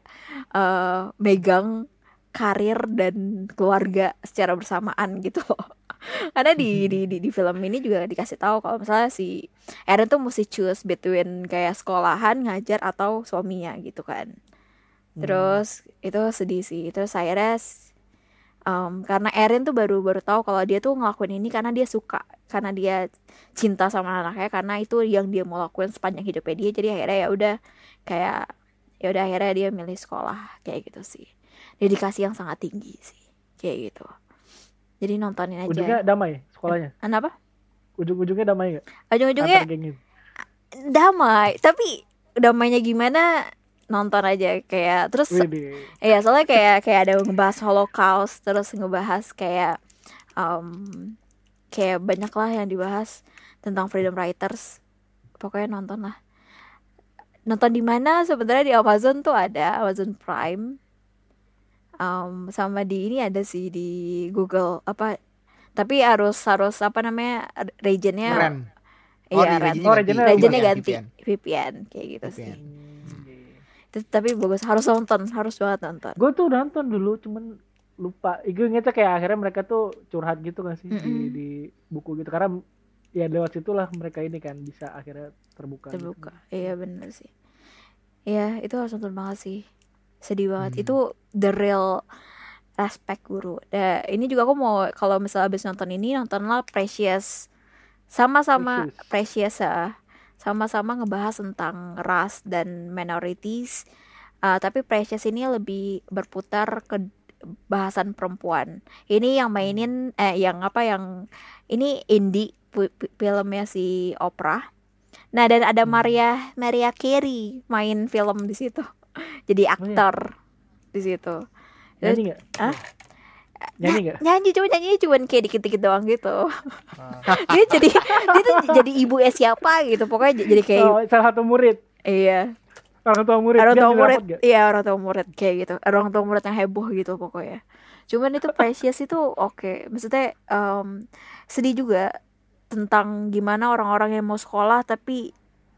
eh, megang karir dan keluarga secara bersamaan gitu loh. Karena di, di di di film ini juga dikasih tahu kalau misalnya si Erin tuh mesti choose between kayak sekolahan ngajar atau suaminya gitu kan. Terus itu sedih sih. Terus akhirnya um, karena Erin tuh baru baru tahu kalau dia tuh ngelakuin ini karena dia suka karena dia cinta sama anaknya karena itu yang dia mau lakuin sepanjang hidupnya dia. Jadi akhirnya ya udah kayak ya udah akhirnya dia milih sekolah kayak gitu sih. Dedikasi yang sangat tinggi sih kayak gitu. Jadi nontonin aja. Ujungnya damai sekolahnya. kenapa? Ujung-ujungnya damai nggak? ujung-ujungnya damai tapi damainya gimana nonton aja kayak terus Widih. Iya soalnya kayak kayak ada ngebahas Holocaust terus ngebahas kayak um, kayak banyak lah yang dibahas tentang freedom writers pokoknya nonton lah nonton di mana sebenarnya di Amazon tuh ada Amazon Prime um, sama di ini ada sih di Google apa tapi harus harus apa namanya regionnya. Oh, iya di red. regionnya Oh, ganti. regionnya regionnya VPN, ganti VPN. VPN kayak gitu sih VPN. Iya. Itu- tapi bagus harus nonton harus banget nonton Gue tuh nonton dulu, cuman lupa. Gue ingetnya kayak akhirnya mereka tuh curhat gitu gak sih di, Mm-mm. di buku gitu. Karena ya lewat situlah mereka ini kan bisa akhirnya terbuka. gitu. terbuka iya bener sih iya itu harus nonton banget sih sedih banget Hmm. itu the real respect guru nah, ini juga aku mau kalau misalnya habis nonton ini nontonlah Precious sama-sama Precious ah. Sama-sama ngebahas tentang ras dan minorities Ah, tapi Precious ini lebih berputar ke bahasan perempuan ini yang mainin eh yang apa yang ini indie filmnya si Oprah nah dan ada Hmm. Maria Maria Carey main film di situ jadi Oh, iya. aktor di situ Nyanyi gak? Hah? Nyanyi gak? nyanyi cuma nyanyi cuma kayak dikit-dikit doang gitu Ah. dia jadi dia tuh jadi ibu eh siapa gitu pokoknya jadi kayak Oh, salah satu murid. iya Orang tua murid. orang tua murid iya orang tua murid kayak gitu orang tua murid yang heboh gitu pokoknya cuman itu precious itu oke maksudnya em, sedih juga tentang gimana orang-orang yang mau sekolah tapi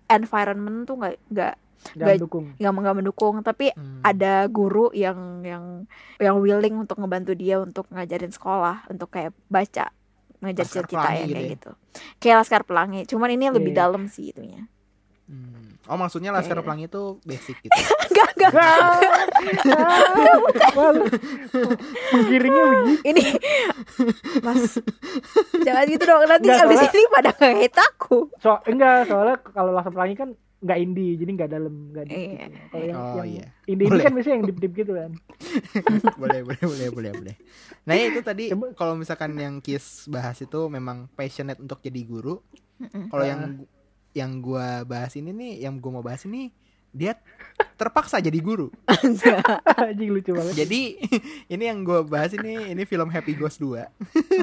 environment tuh nggak nggak Jangan Gak- dukung. nggak nggak mendukung tapi Hmm. ada guru yang yang yang willing untuk ngebantu dia untuk ngajarin sekolah untuk kayak baca ngajar Laskar kita Pelangi ya gitu kayak ya? gitu kayak laskar pelangi cuman ini lebih Iya. dalam sih itunya Hmm. Oh maksudnya Laskar Iya. Pelangi itu basic gitu. enggak enggak Wah, lu- Menggiringnya begitu. ini mas jangan gitu dong nanti Enggak, abis soalnya- ini pada ngehit aku So, enggak, soalnya kalau langsung pelangi kan enggak indie, jadi enggak dalam, enggak deep Iya. gitu. Kalau yang, Oh, yang iya. indie ini Boleh. kan biasanya yang deep-deep gitu kan. boleh boleh boleh boleh boleh. Nah itu tadi kalau misalkan yang Kis bahas itu memang passionate untuk jadi guru. Kalau yang yang gua bahas ini nih, yang gua mau bahas ini dia terpaksa jadi guru. Anjing lucu banget. Jadi ini yang gua bahas ini ini film Happy Ghost 2.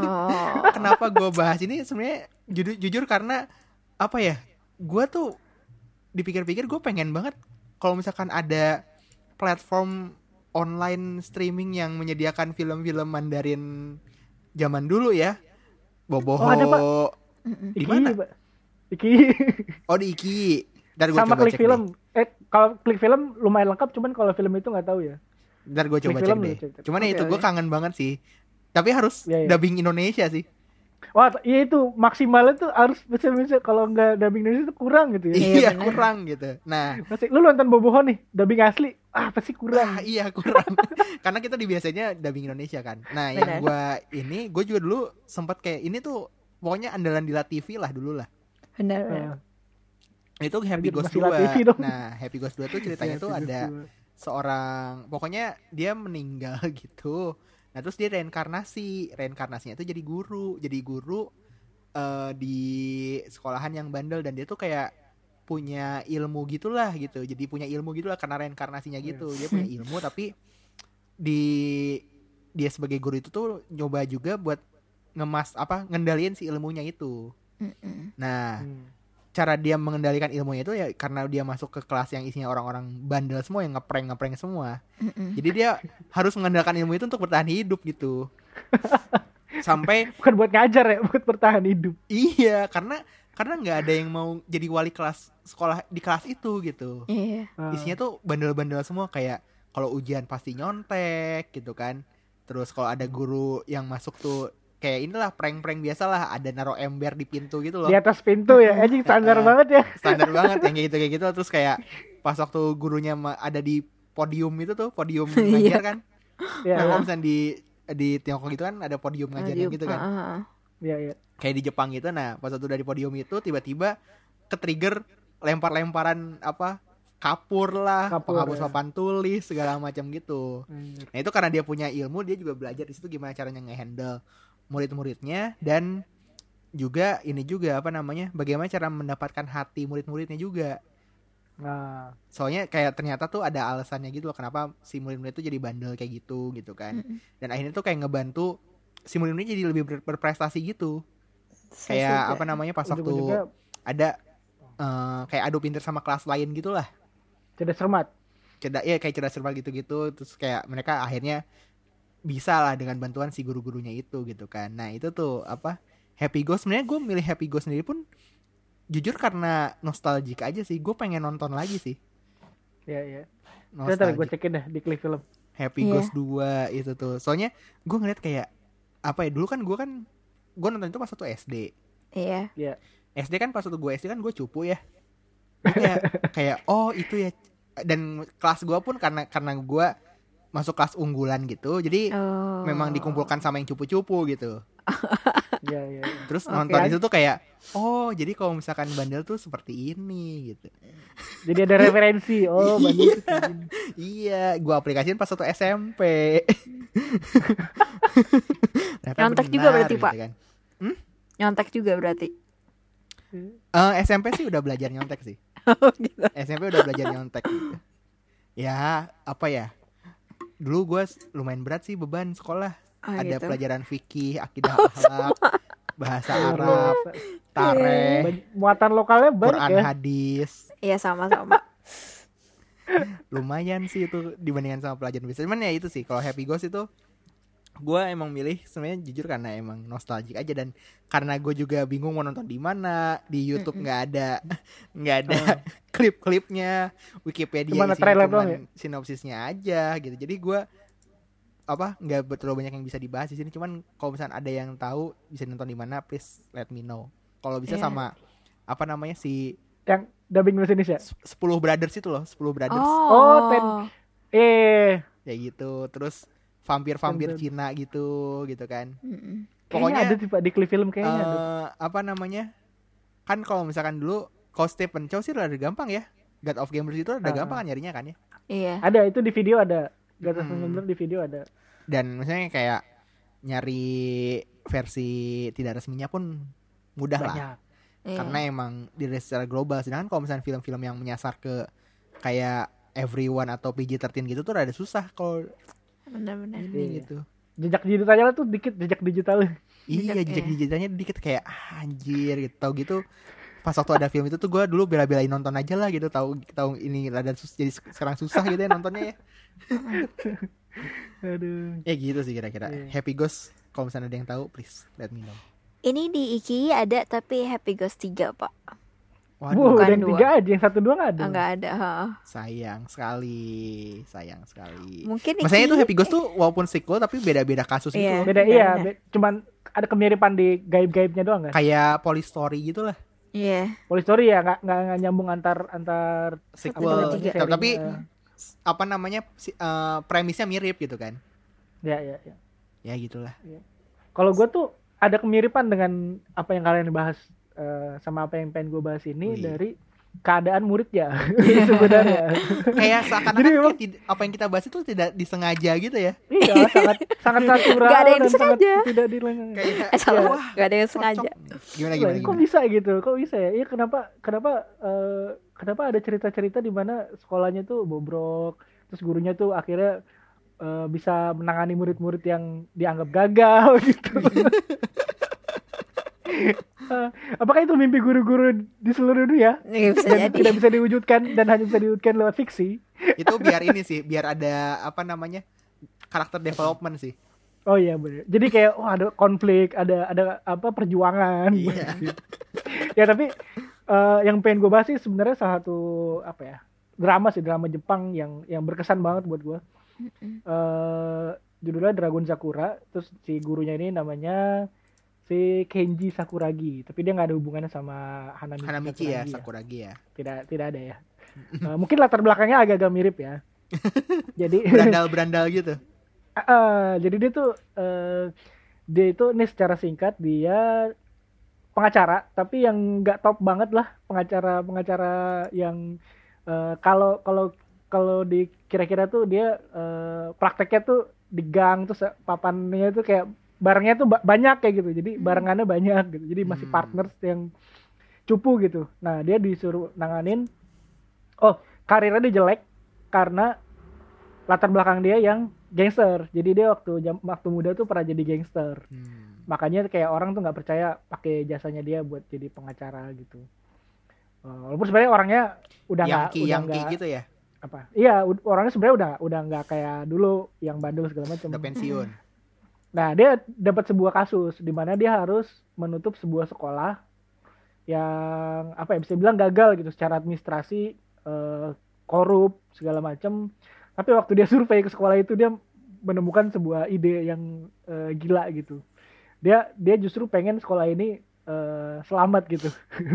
oh Kenapa gua bahas ini sebenarnya jujur, jujur karena apa ya? Gua tuh dipikir-pikir gue pengen banget kalau misalkan ada platform online streaming yang menyediakan film-film Mandarin zaman dulu ya. Boboho. Oh, ada, Pak. Di mana? Iki. Oh di Iki. Ntar gue Sama coba klik cek film. Eh, kalau klik film lumayan lengkap, cuman kalau film itu nggak tahu ya. deh. Ntar gue coba Klik cek film deh. cek. Cuman ya Oke, itu gue kangen banget sih. Tapi harus Iya, iya. dubbing Indonesia sih. Wah, iya itu maksimalnya tuh harus bisa-bisa kalau nggak dubbing Indonesia itu kurang gitu ya. Iya, bener. kurang gitu. Nah, Masih lu nonton Boboho nih, dubbing asli, ah pasti kurang. ah, iya kurang. Karena kita di biasanya dubbing Indonesia kan. Nah, yang Benar. gue ini gue juga dulu sempat kayak ini tuh pokoknya andalan di La TV lah dulu lah. benar Nah, Itu Happy Ghost masih La 2. TV dong. Nah, Happy Ghost 2 tuh ceritanya tuh itu ada seorang pokoknya dia meninggal gitu Nah terus dia reinkarnasi, reinkarnasinya itu jadi guru, jadi guru eh, di sekolahan yang bandel dan dia tuh kayak punya ilmu gitulah gitu. Jadi punya ilmu gitulah karena reinkarnasinya gitu. Dia punya ilmu tapi di dia sebagai guru itu tuh nyoba juga buat ngemas apa ngendaliin si ilmunya itu. Nah, Hmm. Cara dia mengendalikan ilmunya itu ya karena dia masuk ke kelas yang isinya orang-orang bandel semua yang ngeprank ngeprank semua. Mm-mm. Jadi dia harus mengandalkan ilmu itu untuk bertahan hidup gitu. Sampai bukan buat ngajar ya buat bertahan hidup iya karena karena nggak ada yang mau jadi wali kelas sekolah di kelas itu gitu. Iya. Ah. Isinya tuh bandel-bandel semua kayak kalau ujian pasti nyontek gitu kan. Terus kalau ada guru yang masuk tuh kayak inilah prank-prank biasa lah ada naruh ember di pintu gitu loh. di atas pintu ya anjing standar banget ya standar banget yang kayak gitu kayak gitu terus kayak pas waktu gurunya ada di podium itu tuh podium Iya. ngajar kan ya nah, ya, kalau misalnya di di Tiongkok gitu kan ada podium ngajar gitu kan ah, ah, ah. ya, ya. kayak di Jepang gitu nah pas waktu dari podium itu tiba-tiba ke trigger lempar-lemparan apa kapur lah Kapur, penghapus ya. papan tulis segala macam gitu Anjir. nah itu karena dia punya ilmu dia juga belajar di situ gimana caranya ngehandle murid-muridnya dan juga ini juga apa namanya bagaimana cara mendapatkan hati murid-muridnya juga. Nah. Soalnya kayak ternyata tuh ada alasannya gitu loh kenapa si murid-murid itu jadi bandel kayak gitu gitu kan. Dan akhirnya tuh kayak ngebantu si murid-murid jadi lebih ber- berprestasi gitu. Saya kayak suka. apa namanya pas waktu ada eh, kayak adu pinter sama kelas lain gitulah. Cerdas cermat. Cerdas ya kayak cerdas cermat gitu-gitu. Terus kayak mereka akhirnya bisa lah dengan bantuan si guru-gurunya itu gitu kan. Nah itu tuh apa Happy Ghost sebenarnya gue milih Happy Ghost sendiri pun jujur karena nostalgia aja sih. Gue pengen nonton lagi sih. Ya ya ntar gue cekin dah di klik film. Happy Iya. Ghost 2 itu tuh. Soalnya gue ngeliat kayak apa ya dulu kan gue kan gue nonton itu pas waktu SD Iya. SD kan pas waktu gue SD kan gue cupu ya. Kayak kayak oh itu ya. Dan kelas gue pun karena karena gue masuk kelas unggulan gitu jadi Oh. memang dikumpulkan sama yang cupu-cupu gitu ya ya ya. terus Oke, nonton itu tuh kayak oh jadi kalau misalkan bandel tuh seperti ini gitu jadi ada referensi oh tuh kayak gini. iya gue aplikasiin pas waktu SMP Nyontek juga berarti, gitu Pak. kan. Nyontek juga berarti. Eh, SMP sih udah belajar nyontek sih Oh gitu. SMP udah belajar nyontek gitu. Ya, apa ya? Dulu gue lumayan berat sih beban sekolah. Oh, Ada gitu. pelajaran fikih, akidah akhlak, bahasa Arab, tareh, Banyak- muatan lokalnya banyak Quran ya hadis. Iya sama-sama. Lumayan sih itu dibandingkan sama pelajaran biasa. Cuman ya itu sih kalau Happy Ghost itu gue emang milih sebenarnya jujur karena emang nostalgic aja dan karena gue juga bingung mau nonton di mana di YouTube nggak ada nggak ada klip-klipnya Wikipedia isinya trailer cuman doang ya? sinopsisnya aja gitu. Jadi gue apa nggak betul banyak yang bisa dibahas di sini. Cuman kalau misalnya ada yang tahu bisa nonton di mana please let me know. Kalau bisa Iya. sama apa namanya si yang dubbing bahasa Indonesia? 10 brothers itu loh 10 brothers. Oh, ten- eh. Ya gitu terus vampir-vampir. Cina gitu gitu kan Mm-mm. kayaknya Pokoknya, ada sih pak di klik film kayaknya ada. eh, apa namanya kan kalau misalkan dulu kalau Stephen Chow sih rada gampang ya God of Gamers itu rada Ah. gampang kan nyarinya kan ya Iya. ada itu di video ada Gak tahu Hmm. bener di video ada dan misalnya kayak nyari versi tidak resminya pun mudah lah banyak Iya. karena emang dirilis secara global sedangkan kalau misalnya film-film yang menyasar ke kayak everyone atau PG-13 gitu tuh rada susah kalau benar-benar. ini Iya. gitu jejak digitalnya tuh dikit jejak digital Iya Jejak, jejak ya. digitalnya dikit kayak ah, anjir gitu tau gitu pas waktu ada film itu tuh gue dulu bela-belain nonton aja lah gitu tahu tahu ini rada sus jadi sekarang susah gitu ya nontonnya ya aduh ya gitu sih kira-kira Iya. Happy Ghost kalau misalnya ada yang tahu please let me know Ini di IKI ada tapi Happy Ghost 3, Pak. Waduh. Wow, bukan dan dua. tiga aja yang satu dua nggak ada Enggak ada, ha. sayang sekali sayang sekali. Mungkin Maksudnya itu Happy Ghost tuh walaupun sequel tapi beda-beda kasus Iya. gitu beda iya be- cuman ada kemiripan di gaib-gaibnya doang kan kayak Police Story gitu lah Iya. Police Story ya nggak nggak nyambung antar antar sequel. tiga. tapi eh, apa namanya si- eh, premisnya mirip gitu kan? Ya ya ya ya gitulah. Kalau gue tuh ada kemiripan dengan apa yang kalian bahas eh, sama apa yang pengen gue bahas ini Wih. dari keadaan muridnya sebenarnya. Kayak seakan-akan Jadi memang- kayak tid- apa yang kita bahas itu tidak disengaja gitu ya. Iya, sangat sangat natural Nggak ada yang dan sangat disengaja. tidak dilengang. Kayak Eh salah, wah, gak ada yang sengaja. Gimana Lah, gimana kok gimana? bisa gitu? Kok bisa ya? Iya kenapa kenapa eh, kenapa ada cerita-cerita di mana sekolahnya tuh bobrok, terus gurunya tuh akhirnya eh, bisa menangani murid-murid yang dianggap gagal gitu. Eh, Apakah itu mimpi guru-guru di seluruh dunia Nggak bisa dan jadi. tidak bisa diwujudkan dan hanya bisa diwujudkan lewat fiksi? Itu biar ini sih, biar ada apa namanya? karakter development sih. Oh iya bener. Jadi kayak oh ada konflik, ada ada apa perjuangan. Iya. ya tapi eh, yang pengen gue bahas sih sebenarnya salah satu apa ya drama sih drama Jepang yang yang berkesan banget buat gue. eh judulnya Dragon Sakura. Terus si gurunya ini namanya si Kenji Sakuragi. Tapi dia nggak ada hubungannya sama Hanamichi, Hanamichi ya, Sakuragi Sakuragi ya. Tidak tidak ada ya. Eh, mungkin latar belakangnya agak-agak mirip ya. Jadi Berandal-berandal gitu. Eh, jadi dia tuh eh, dia itu nih secara singkat dia pengacara tapi yang nggak top banget lah pengacara pengacara yang eh, kalau kalau kalau di kira-kira tuh dia eh, prakteknya tuh di gang terus papannya tuh kayak barangnya tuh ba- banyak kayak gitu. Jadi barengannya banyak gitu. Jadi masih Hmm. partners yang cupu gitu. Nah dia disuruh nanganin oh karirnya dia jelek karena latar belakang dia yang gangster. Jadi dia waktu jam waktu muda tuh pernah jadi gangster. Hmm. makanya kayak orang tuh nggak percaya pakai jasanya dia buat jadi pengacara gitu. Eh, walaupun sebenarnya orangnya udah nggak udah nggak gitu ya. apa? Iya orangnya sebenarnya udah udah nggak kayak dulu yang bandel segala macam. Udah pensiun. Nah dia dapat sebuah kasus di mana dia harus menutup sebuah sekolah yang apa ya bisa bilang gagal gitu secara administrasi eh, korup segala macam tapi waktu dia survei ke sekolah itu dia menemukan sebuah ide yang eh, gila gitu. Dia dia justru pengen sekolah ini eh, selamat gitu.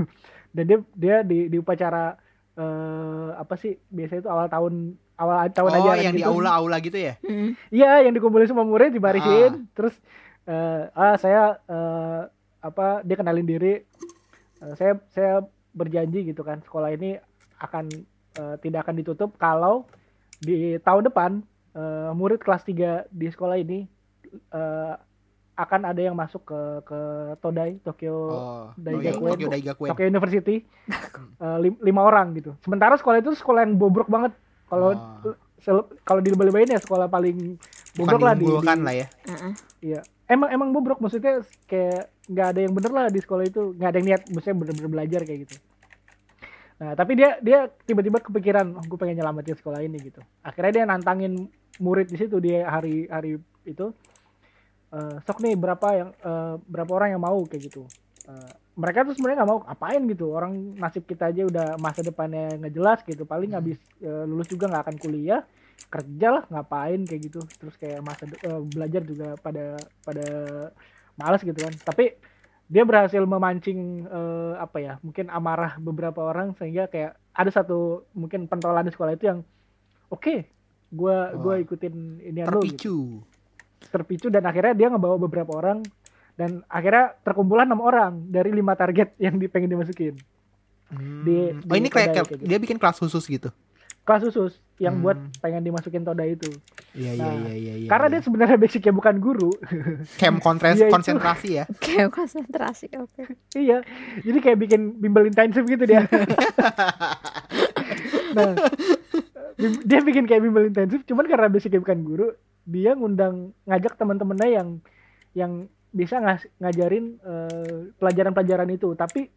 Dan dia dia di di upacara eh, apa sih biasanya itu awal tahun awal tahun Oh, ajaran yang di gitu. aula-aula gitu ya? Iya, yang dikumpulin semua murid dibarisin, terus eh, ah saya eh, apa dia kenalin diri, Eh, saya saya berjanji gitu kan sekolah ini akan eh, tidak akan ditutup kalau di tahun depan eh, murid kelas 3 di sekolah ini eh, akan ada yang masuk ke ke Todai Tokyo Oh, Daigakuen. Tokyo Daigakuen. Tokyo University lim- lima orang gitu. Sementara sekolah itu sekolah yang bobrok banget. Kalau Oh. kalau di lebayin ya sekolah paling Bukan bobrok lah di, di- lah ya. Iya. Emang emang bobrok maksudnya kayak nggak ada yang bener lah di sekolah itu, nggak ada yang niat maksudnya bener-bener belajar kayak gitu. Nah tapi dia dia tiba-tiba kepikiran, oh, gue pengen nyelamatin sekolah ini gitu. Akhirnya dia nantangin murid di situ dia hari hari itu. Eh, sok nih berapa yang eh, berapa orang yang mau kayak gitu. Eh, mereka tuh sebenarnya nggak mau apain gitu. Orang nasib kita aja udah masa depannya nggak jelas gitu. Paling Hmm. habis eh, lulus juga nggak akan kuliah kerja lah ngapain kayak gitu terus kayak masa eh, belajar juga pada pada males gitu kan tapi dia berhasil memancing eh, apa ya mungkin amarah beberapa orang sehingga kayak ada satu mungkin pentolan di sekolah itu yang oke gua gua Oh. ikutin ini lu gitu. Terpicu. dan akhirnya dia ngebawa beberapa orang dan akhirnya terkumpulan enam orang dari lima target yang di- pengen dimasukin Hmm. Di- oh ini di kayak, kayak- kayak gitu. dia bikin kelas khusus gitu. kelas khusus yang Hmm. buat pengen dimasukin toda itu Iya iya Nah, iya iya. iya, karena iya. dia sebenarnya basicnya bukan guru camp kontres- itu- konsentrasi ya. Kayak konsentrasi, oke. Iya, jadi kayak bikin bimbel intensif gitu dia. nah, dia bikin kayak bimbel intensif, cuman karena basicnya bukan guru, dia ngundang ngajak teman-temannya yang yang bisa ngas- ngajarin eh, pelajaran-pelajaran itu, tapi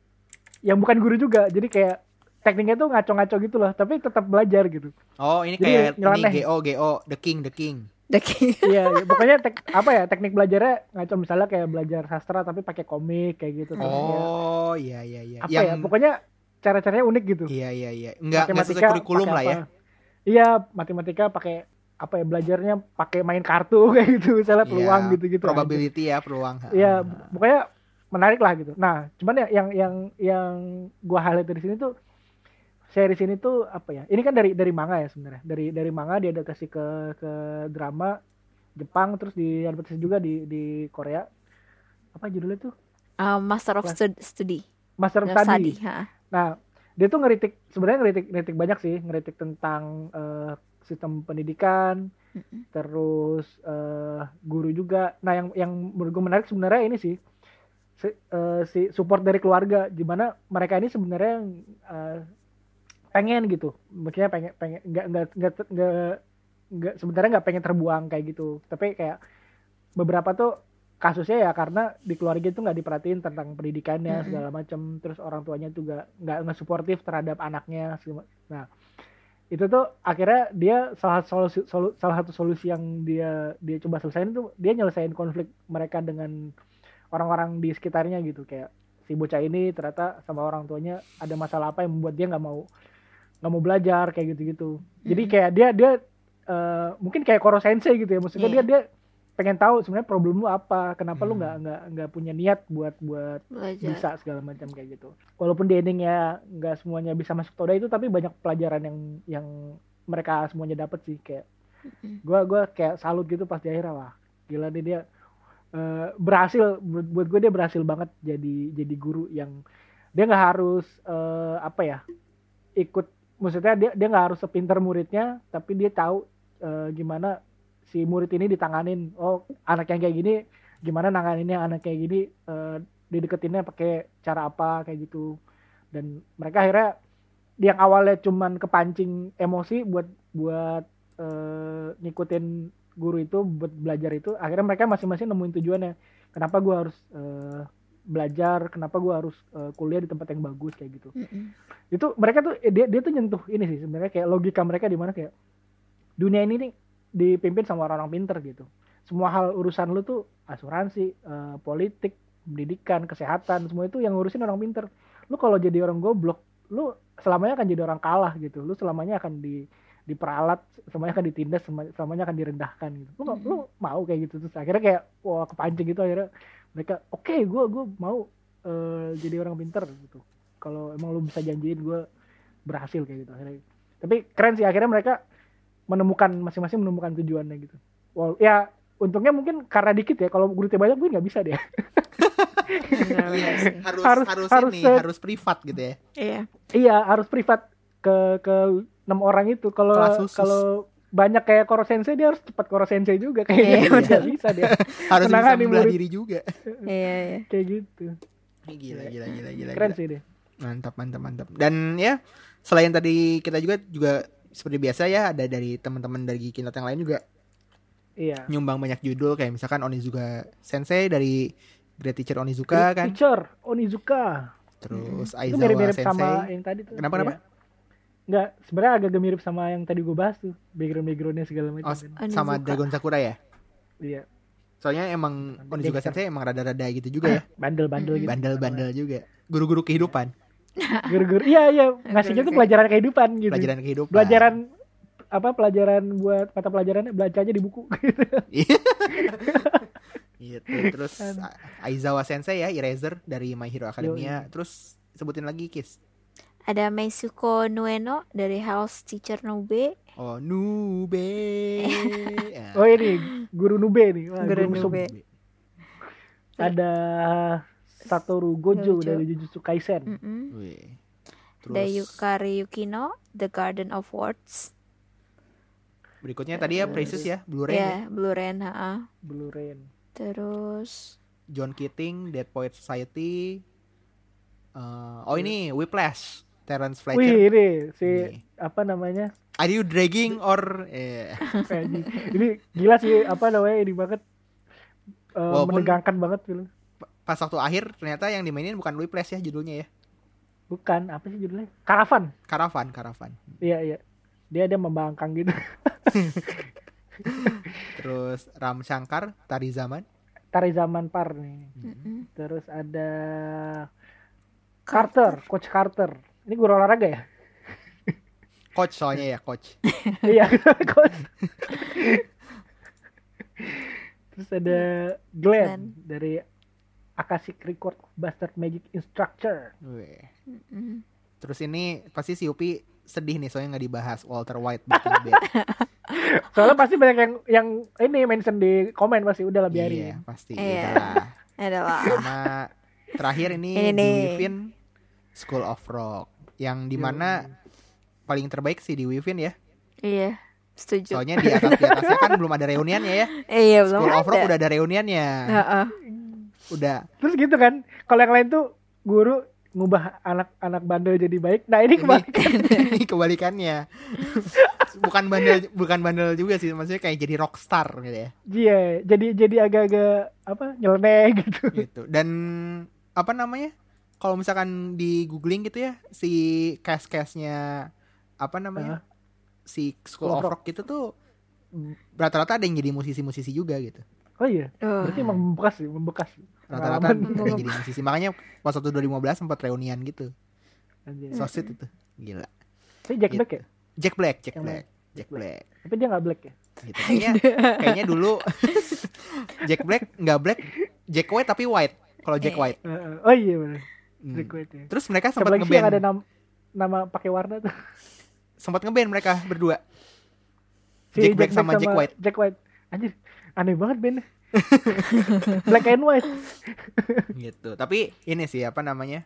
yang bukan guru juga, jadi kayak tekniknya tuh ngaco-ngaco gitu loh, tapi tetap belajar gitu. Oh ini Jadi kayak ini nyeleneh. GO GO The King The King. Daki. Iya, ya, pokoknya tek, apa ya teknik belajarnya ngaco misalnya kayak belajar sastra tapi pakai komik kayak gitu. Oh iya iya iya. apa ya pokoknya cara-caranya unik gitu Iya iya iya. Enggak enggak sesuai kurikulum lah ya. iya matematika pakai apa ya belajarnya pakai main kartu kayak gitu misalnya Iya, peluang gitu-gitu aja. Probability ya peluang. iya pokoknya menarik lah gitu nah cuman ya yang yang yang gua highlight dari sini tuh series ini tuh apa ya ini kan dari dari manga ya sebenarnya dari dari manga diadaptasi ke ke drama Jepang terus diadaptasi juga di di Korea apa judulnya tuh Um, Master of. Stud- Study. Master of Study. Study. Nah, dia tuh ngeritik sebenarnya ngeritik ngeritik banyak sih ngeritik tentang eh, sistem pendidikan Mm-mm. terus eh, guru juga. Nah yang yang menurut gue menarik sebenarnya ini sih si, eh, si support dari keluarga di mana mereka ini sebenarnya eh, pengen gitu. Maksudnya pengen pengen nggak nggak nggak nggak sebenarnya nggak pengen terbuang kayak gitu. Tapi kayak beberapa tuh kasusnya ya karena di keluarga itu nggak diperhatiin tentang pendidikannya Mm-mm. segala macam terus orang tuanya juga nggak nggak suportif terhadap anaknya nah itu tuh akhirnya dia salah solusi solu- salah satu solusi yang dia dia coba selesaiin tuh dia nyelesain konflik mereka dengan orang-orang di sekitarnya gitu kayak si bocah ini ternyata sama orang tuanya ada masalah apa yang membuat dia nggak mau nggak mau belajar kayak gitu-gitu jadi Mm-mm. kayak dia dia eh, mungkin kayak Koro Sensei gitu ya maksudnya Iya. dia dia pengen tahu sebenarnya problem lu apa kenapa lu Hmm. nggak nggak nggak punya niat buat buat belajar bisa segala macam kayak gitu walaupun di endingnya nggak semuanya bisa masuk Toda itu tapi banyak pelajaran yang yang mereka semuanya dapat sih kayak Mm-mm. gua gua kayak salut gitu pas di akhirnya wah gila nih dia eh, berhasil buat, buat gue dia berhasil banget jadi jadi guru yang dia nggak harus eh, apa ya ikut maksudnya dia dia nggak harus sepinter muridnya tapi dia tahu eh, gimana si murid ini ditanganin oh anak yang kayak gini gimana nanganinnya anak kayak gini? Eh, dideketinnya pakai cara apa? Kayak gitu. Dan mereka akhirnya yang awalnya cuman kepancing emosi buat buat eh, ngikutin guru itu buat belajar itu akhirnya mereka masing-masing nemuin tujuannya. Kenapa gua harus eh, belajar? Kenapa gua harus eh, kuliah di tempat yang bagus? Kayak gitu. Mm-mm. itu mereka tuh dia dia tuh nyentuh ini sih sebenarnya kayak logika mereka di mana kayak dunia ini nih dipimpin sama orang-orang pinter gitu. Semua hal urusan lu tuh asuransi eh, politik pendidikan kesehatan semua itu yang ngurusin orang pinter. Lu kalau jadi orang goblok lu selamanya akan jadi orang kalah gitu. Lu selamanya akan di diperalat semuanya akan ditindas selamanya akan direndahkan gitu. Lu, lu mau kayak gitu terus. Akhirnya kayak wah kepancing gitu akhirnya. Mereka oke gua gua mau eh, jadi orang pinter gitu. Kalau emang lu bisa janjiin gue berhasil kayak gitu akhirnya. Tapi keren sih akhirnya mereka menemukan masing-masing menemukan tujuannya gitu. Wal ya untungnya mungkin karena dikit ya kalau muridnya banyak gue nggak bisa deh. Harus Harus- harus, harus ini se- harus privat gitu ya. Iya. Iya harus privat ke ke enam orang itu. Kalau kalau banyak kayak Koro Sensei dia harus cepat Koro Sensei juga Iya, kayaknya. Benar. nggak bisa dia harus bisa membelah murid. diri juga. Iya iya. Kayak gitu. Gila gila gila gila, keren gila. sih deh. Mantap mantap mantap. Dan ya selain tadi kita juga juga seperti biasa ya ada dari teman-teman dari Kinot yang lain juga. Iya. Nyumbang banyak judul kayak misalkan Onizuka Sensei dari Great Teacher Onizuka kan? Teacher Onizuka. Terus itu Aizawa mirip-mirip Sensei. sama yang tadi tuh. Kenapa, kenapa? Iya. Nggak, sebenarnya agak mirip sama yang tadi gue bahas tuh. Background backgroundnya segala macam. Oh, kan. sama. Dragon Sakura ya? Iya. Soalnya emang Onizuka. Sensei emang rada-rada gitu juga ya. Bandel-bandel gitu. Bandel-bandel juga. Guru-guru kehidupan guru-guru iya iya. Ngasihnya tuh pelajaran kehidupan gitu. Pelajaran kehidupan. Pelajaran apa pelajaran buat mata pelajarannya belajar aja di buku. Gitu. gitu terus Aizawa Sensei ya Eraser dari My Hero Academia. Terus sebutin lagi Kiss ada Meisuko Nueno dari House Teacher Nube. Oh Nube. Oh ini guru nube nih. Wah, Guru mesum. Nube. ada Satoru Gojo Gojo. dari Jujutsu Kaisen. Wih. ada terus Yukari Yukino The Garden of Words berikutnya tadi ya Precious ya Blu-ray ya ya. Blue Rain ha Blue Rain terus John Keating Dead Poet Society Eh, oh ini Whiplash Terence wih Fletcher ini si Nih. apa namanya Are you dragging or eh, ini gila sih apa namanya ini banget eh, Walaupun- menegangkan banget film pas waktu akhir ternyata yang dimainin bukan Whiplash ya judulnya ya? Bukan apa sih judulnya? Karavan Caravan Caravan. Iya iya. Dia ada membangkang gitu. Terus Ram Shankar Tari Zaman. Tari Zaman Par nih. Mm-mm. terus ada Carter. Coach Carter. Ini guru olahraga ya? Coach soalnya ya coach. Iya Coach. Terus ada Glenn, Glenn. dari Akashic Record of Bastard Magic Instructor. Mm-mm. terus ini pasti si Upi sedih nih soalnya nggak dibahas Walter White Breaking Bad soalnya pasti banyak yang yang ini mention di komen pasti udah lah iya biarin pasti Iya. adalah sama terakhir ini Ini Finn School of Rock yang di mana paling terbaik sih di Wivin ya. Iya, setuju. Soalnya di atas di atasnya kan belum ada reuniannya ya. Iya, belum School of Rock ada. udah ada reuniannya. Heeh. Udah. Terus gitu kan. Kalau yang lain tuh guru ngubah anak-anak bandel jadi baik. Nah, ini Ini, kebalik. ini kebalikannya. bukan bandel bukan bandel juga sih, maksudnya kayak jadi rockstar gitu ya. Iya, jadi jadi agak-agak apa? nyeleneh gitu. Gitu. Dan apa namanya? Kalau misalkan di googling gitu ya, si cast-castnya apa namanya? Si School of Rock itu tuh rata-rata ada yang jadi musisi-musisi juga gitu. Oh iya, berarti membekas sih, membekas. Rata-rata yang jadi musisi. Makanya pas waktu 2015 sempat reunian gitu. Anjir. So sweet itu. Gila. Tapi Jack Gitu. Black ya? Jack Black, Jack Yang Black, Jack Black. Tapi dia nggak black ya? Gitu. Kayaknya kayaknya dulu Jack Black nggak black, Jack White tapi white. Kalau Jack Eh. White. Heeh. oh iya benar. Hmm. Black White ya. Terus mereka sempat yang ada ngeband, nama, pakai warna tuh? sempat ngeband mereka berdua. Si Jack Black sama Jack White. Jack White. Anjir, aneh banget bandnya. Black and White. gitu. Tapi ini sih apa namanya?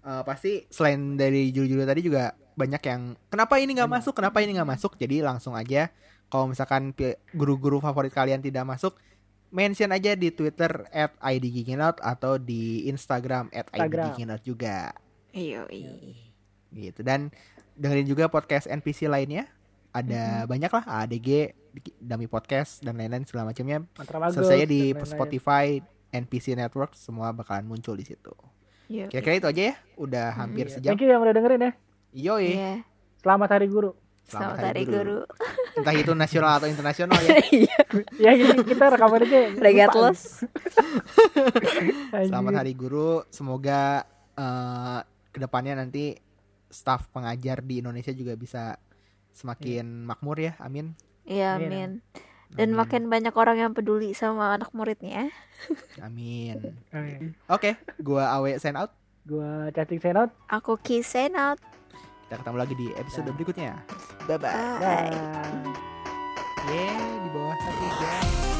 Eh, pasti selain dari judul-judul tadi juga banyak yang kenapa ini nggak masuk, kenapa ini nggak masuk. Jadi langsung aja kalau misalkan guru-guru favorit kalian tidak masuk, mention aja di Twitter at @idgiginout atau di Instagram at. @idgiginout juga. Iya, gitu dan dengerin juga podcast NPC lainnya ada banyak lah ADG Dami Podcast dan lain-lain segala macamnya selesai di. Spotify NPC Network semua bakalan muncul di situ Iya. kira-kira itu aja ya udah hampir Iya. sejam Thank you yang udah dengerin ya. yoi Iya. Selamat Hari Guru. Selamat hari guru. entah itu nasional atau internasional ya Iya. ya gini kita rekaman aja. Regardless. Selamat hari guru semoga eh, ke depannya nanti staf pengajar di Indonesia juga bisa semakin makmur ya amin Iya, Amin. amin. Dan Amin. makin banyak orang yang peduli sama anak muridnya. amin Amin. oke gua Awe sign out Gua cacing sign out. Aku kiss out. Kita ketemu lagi di episode berikutnya. Bye bye. Bye. Bye. Yeah, di bawah satu jam.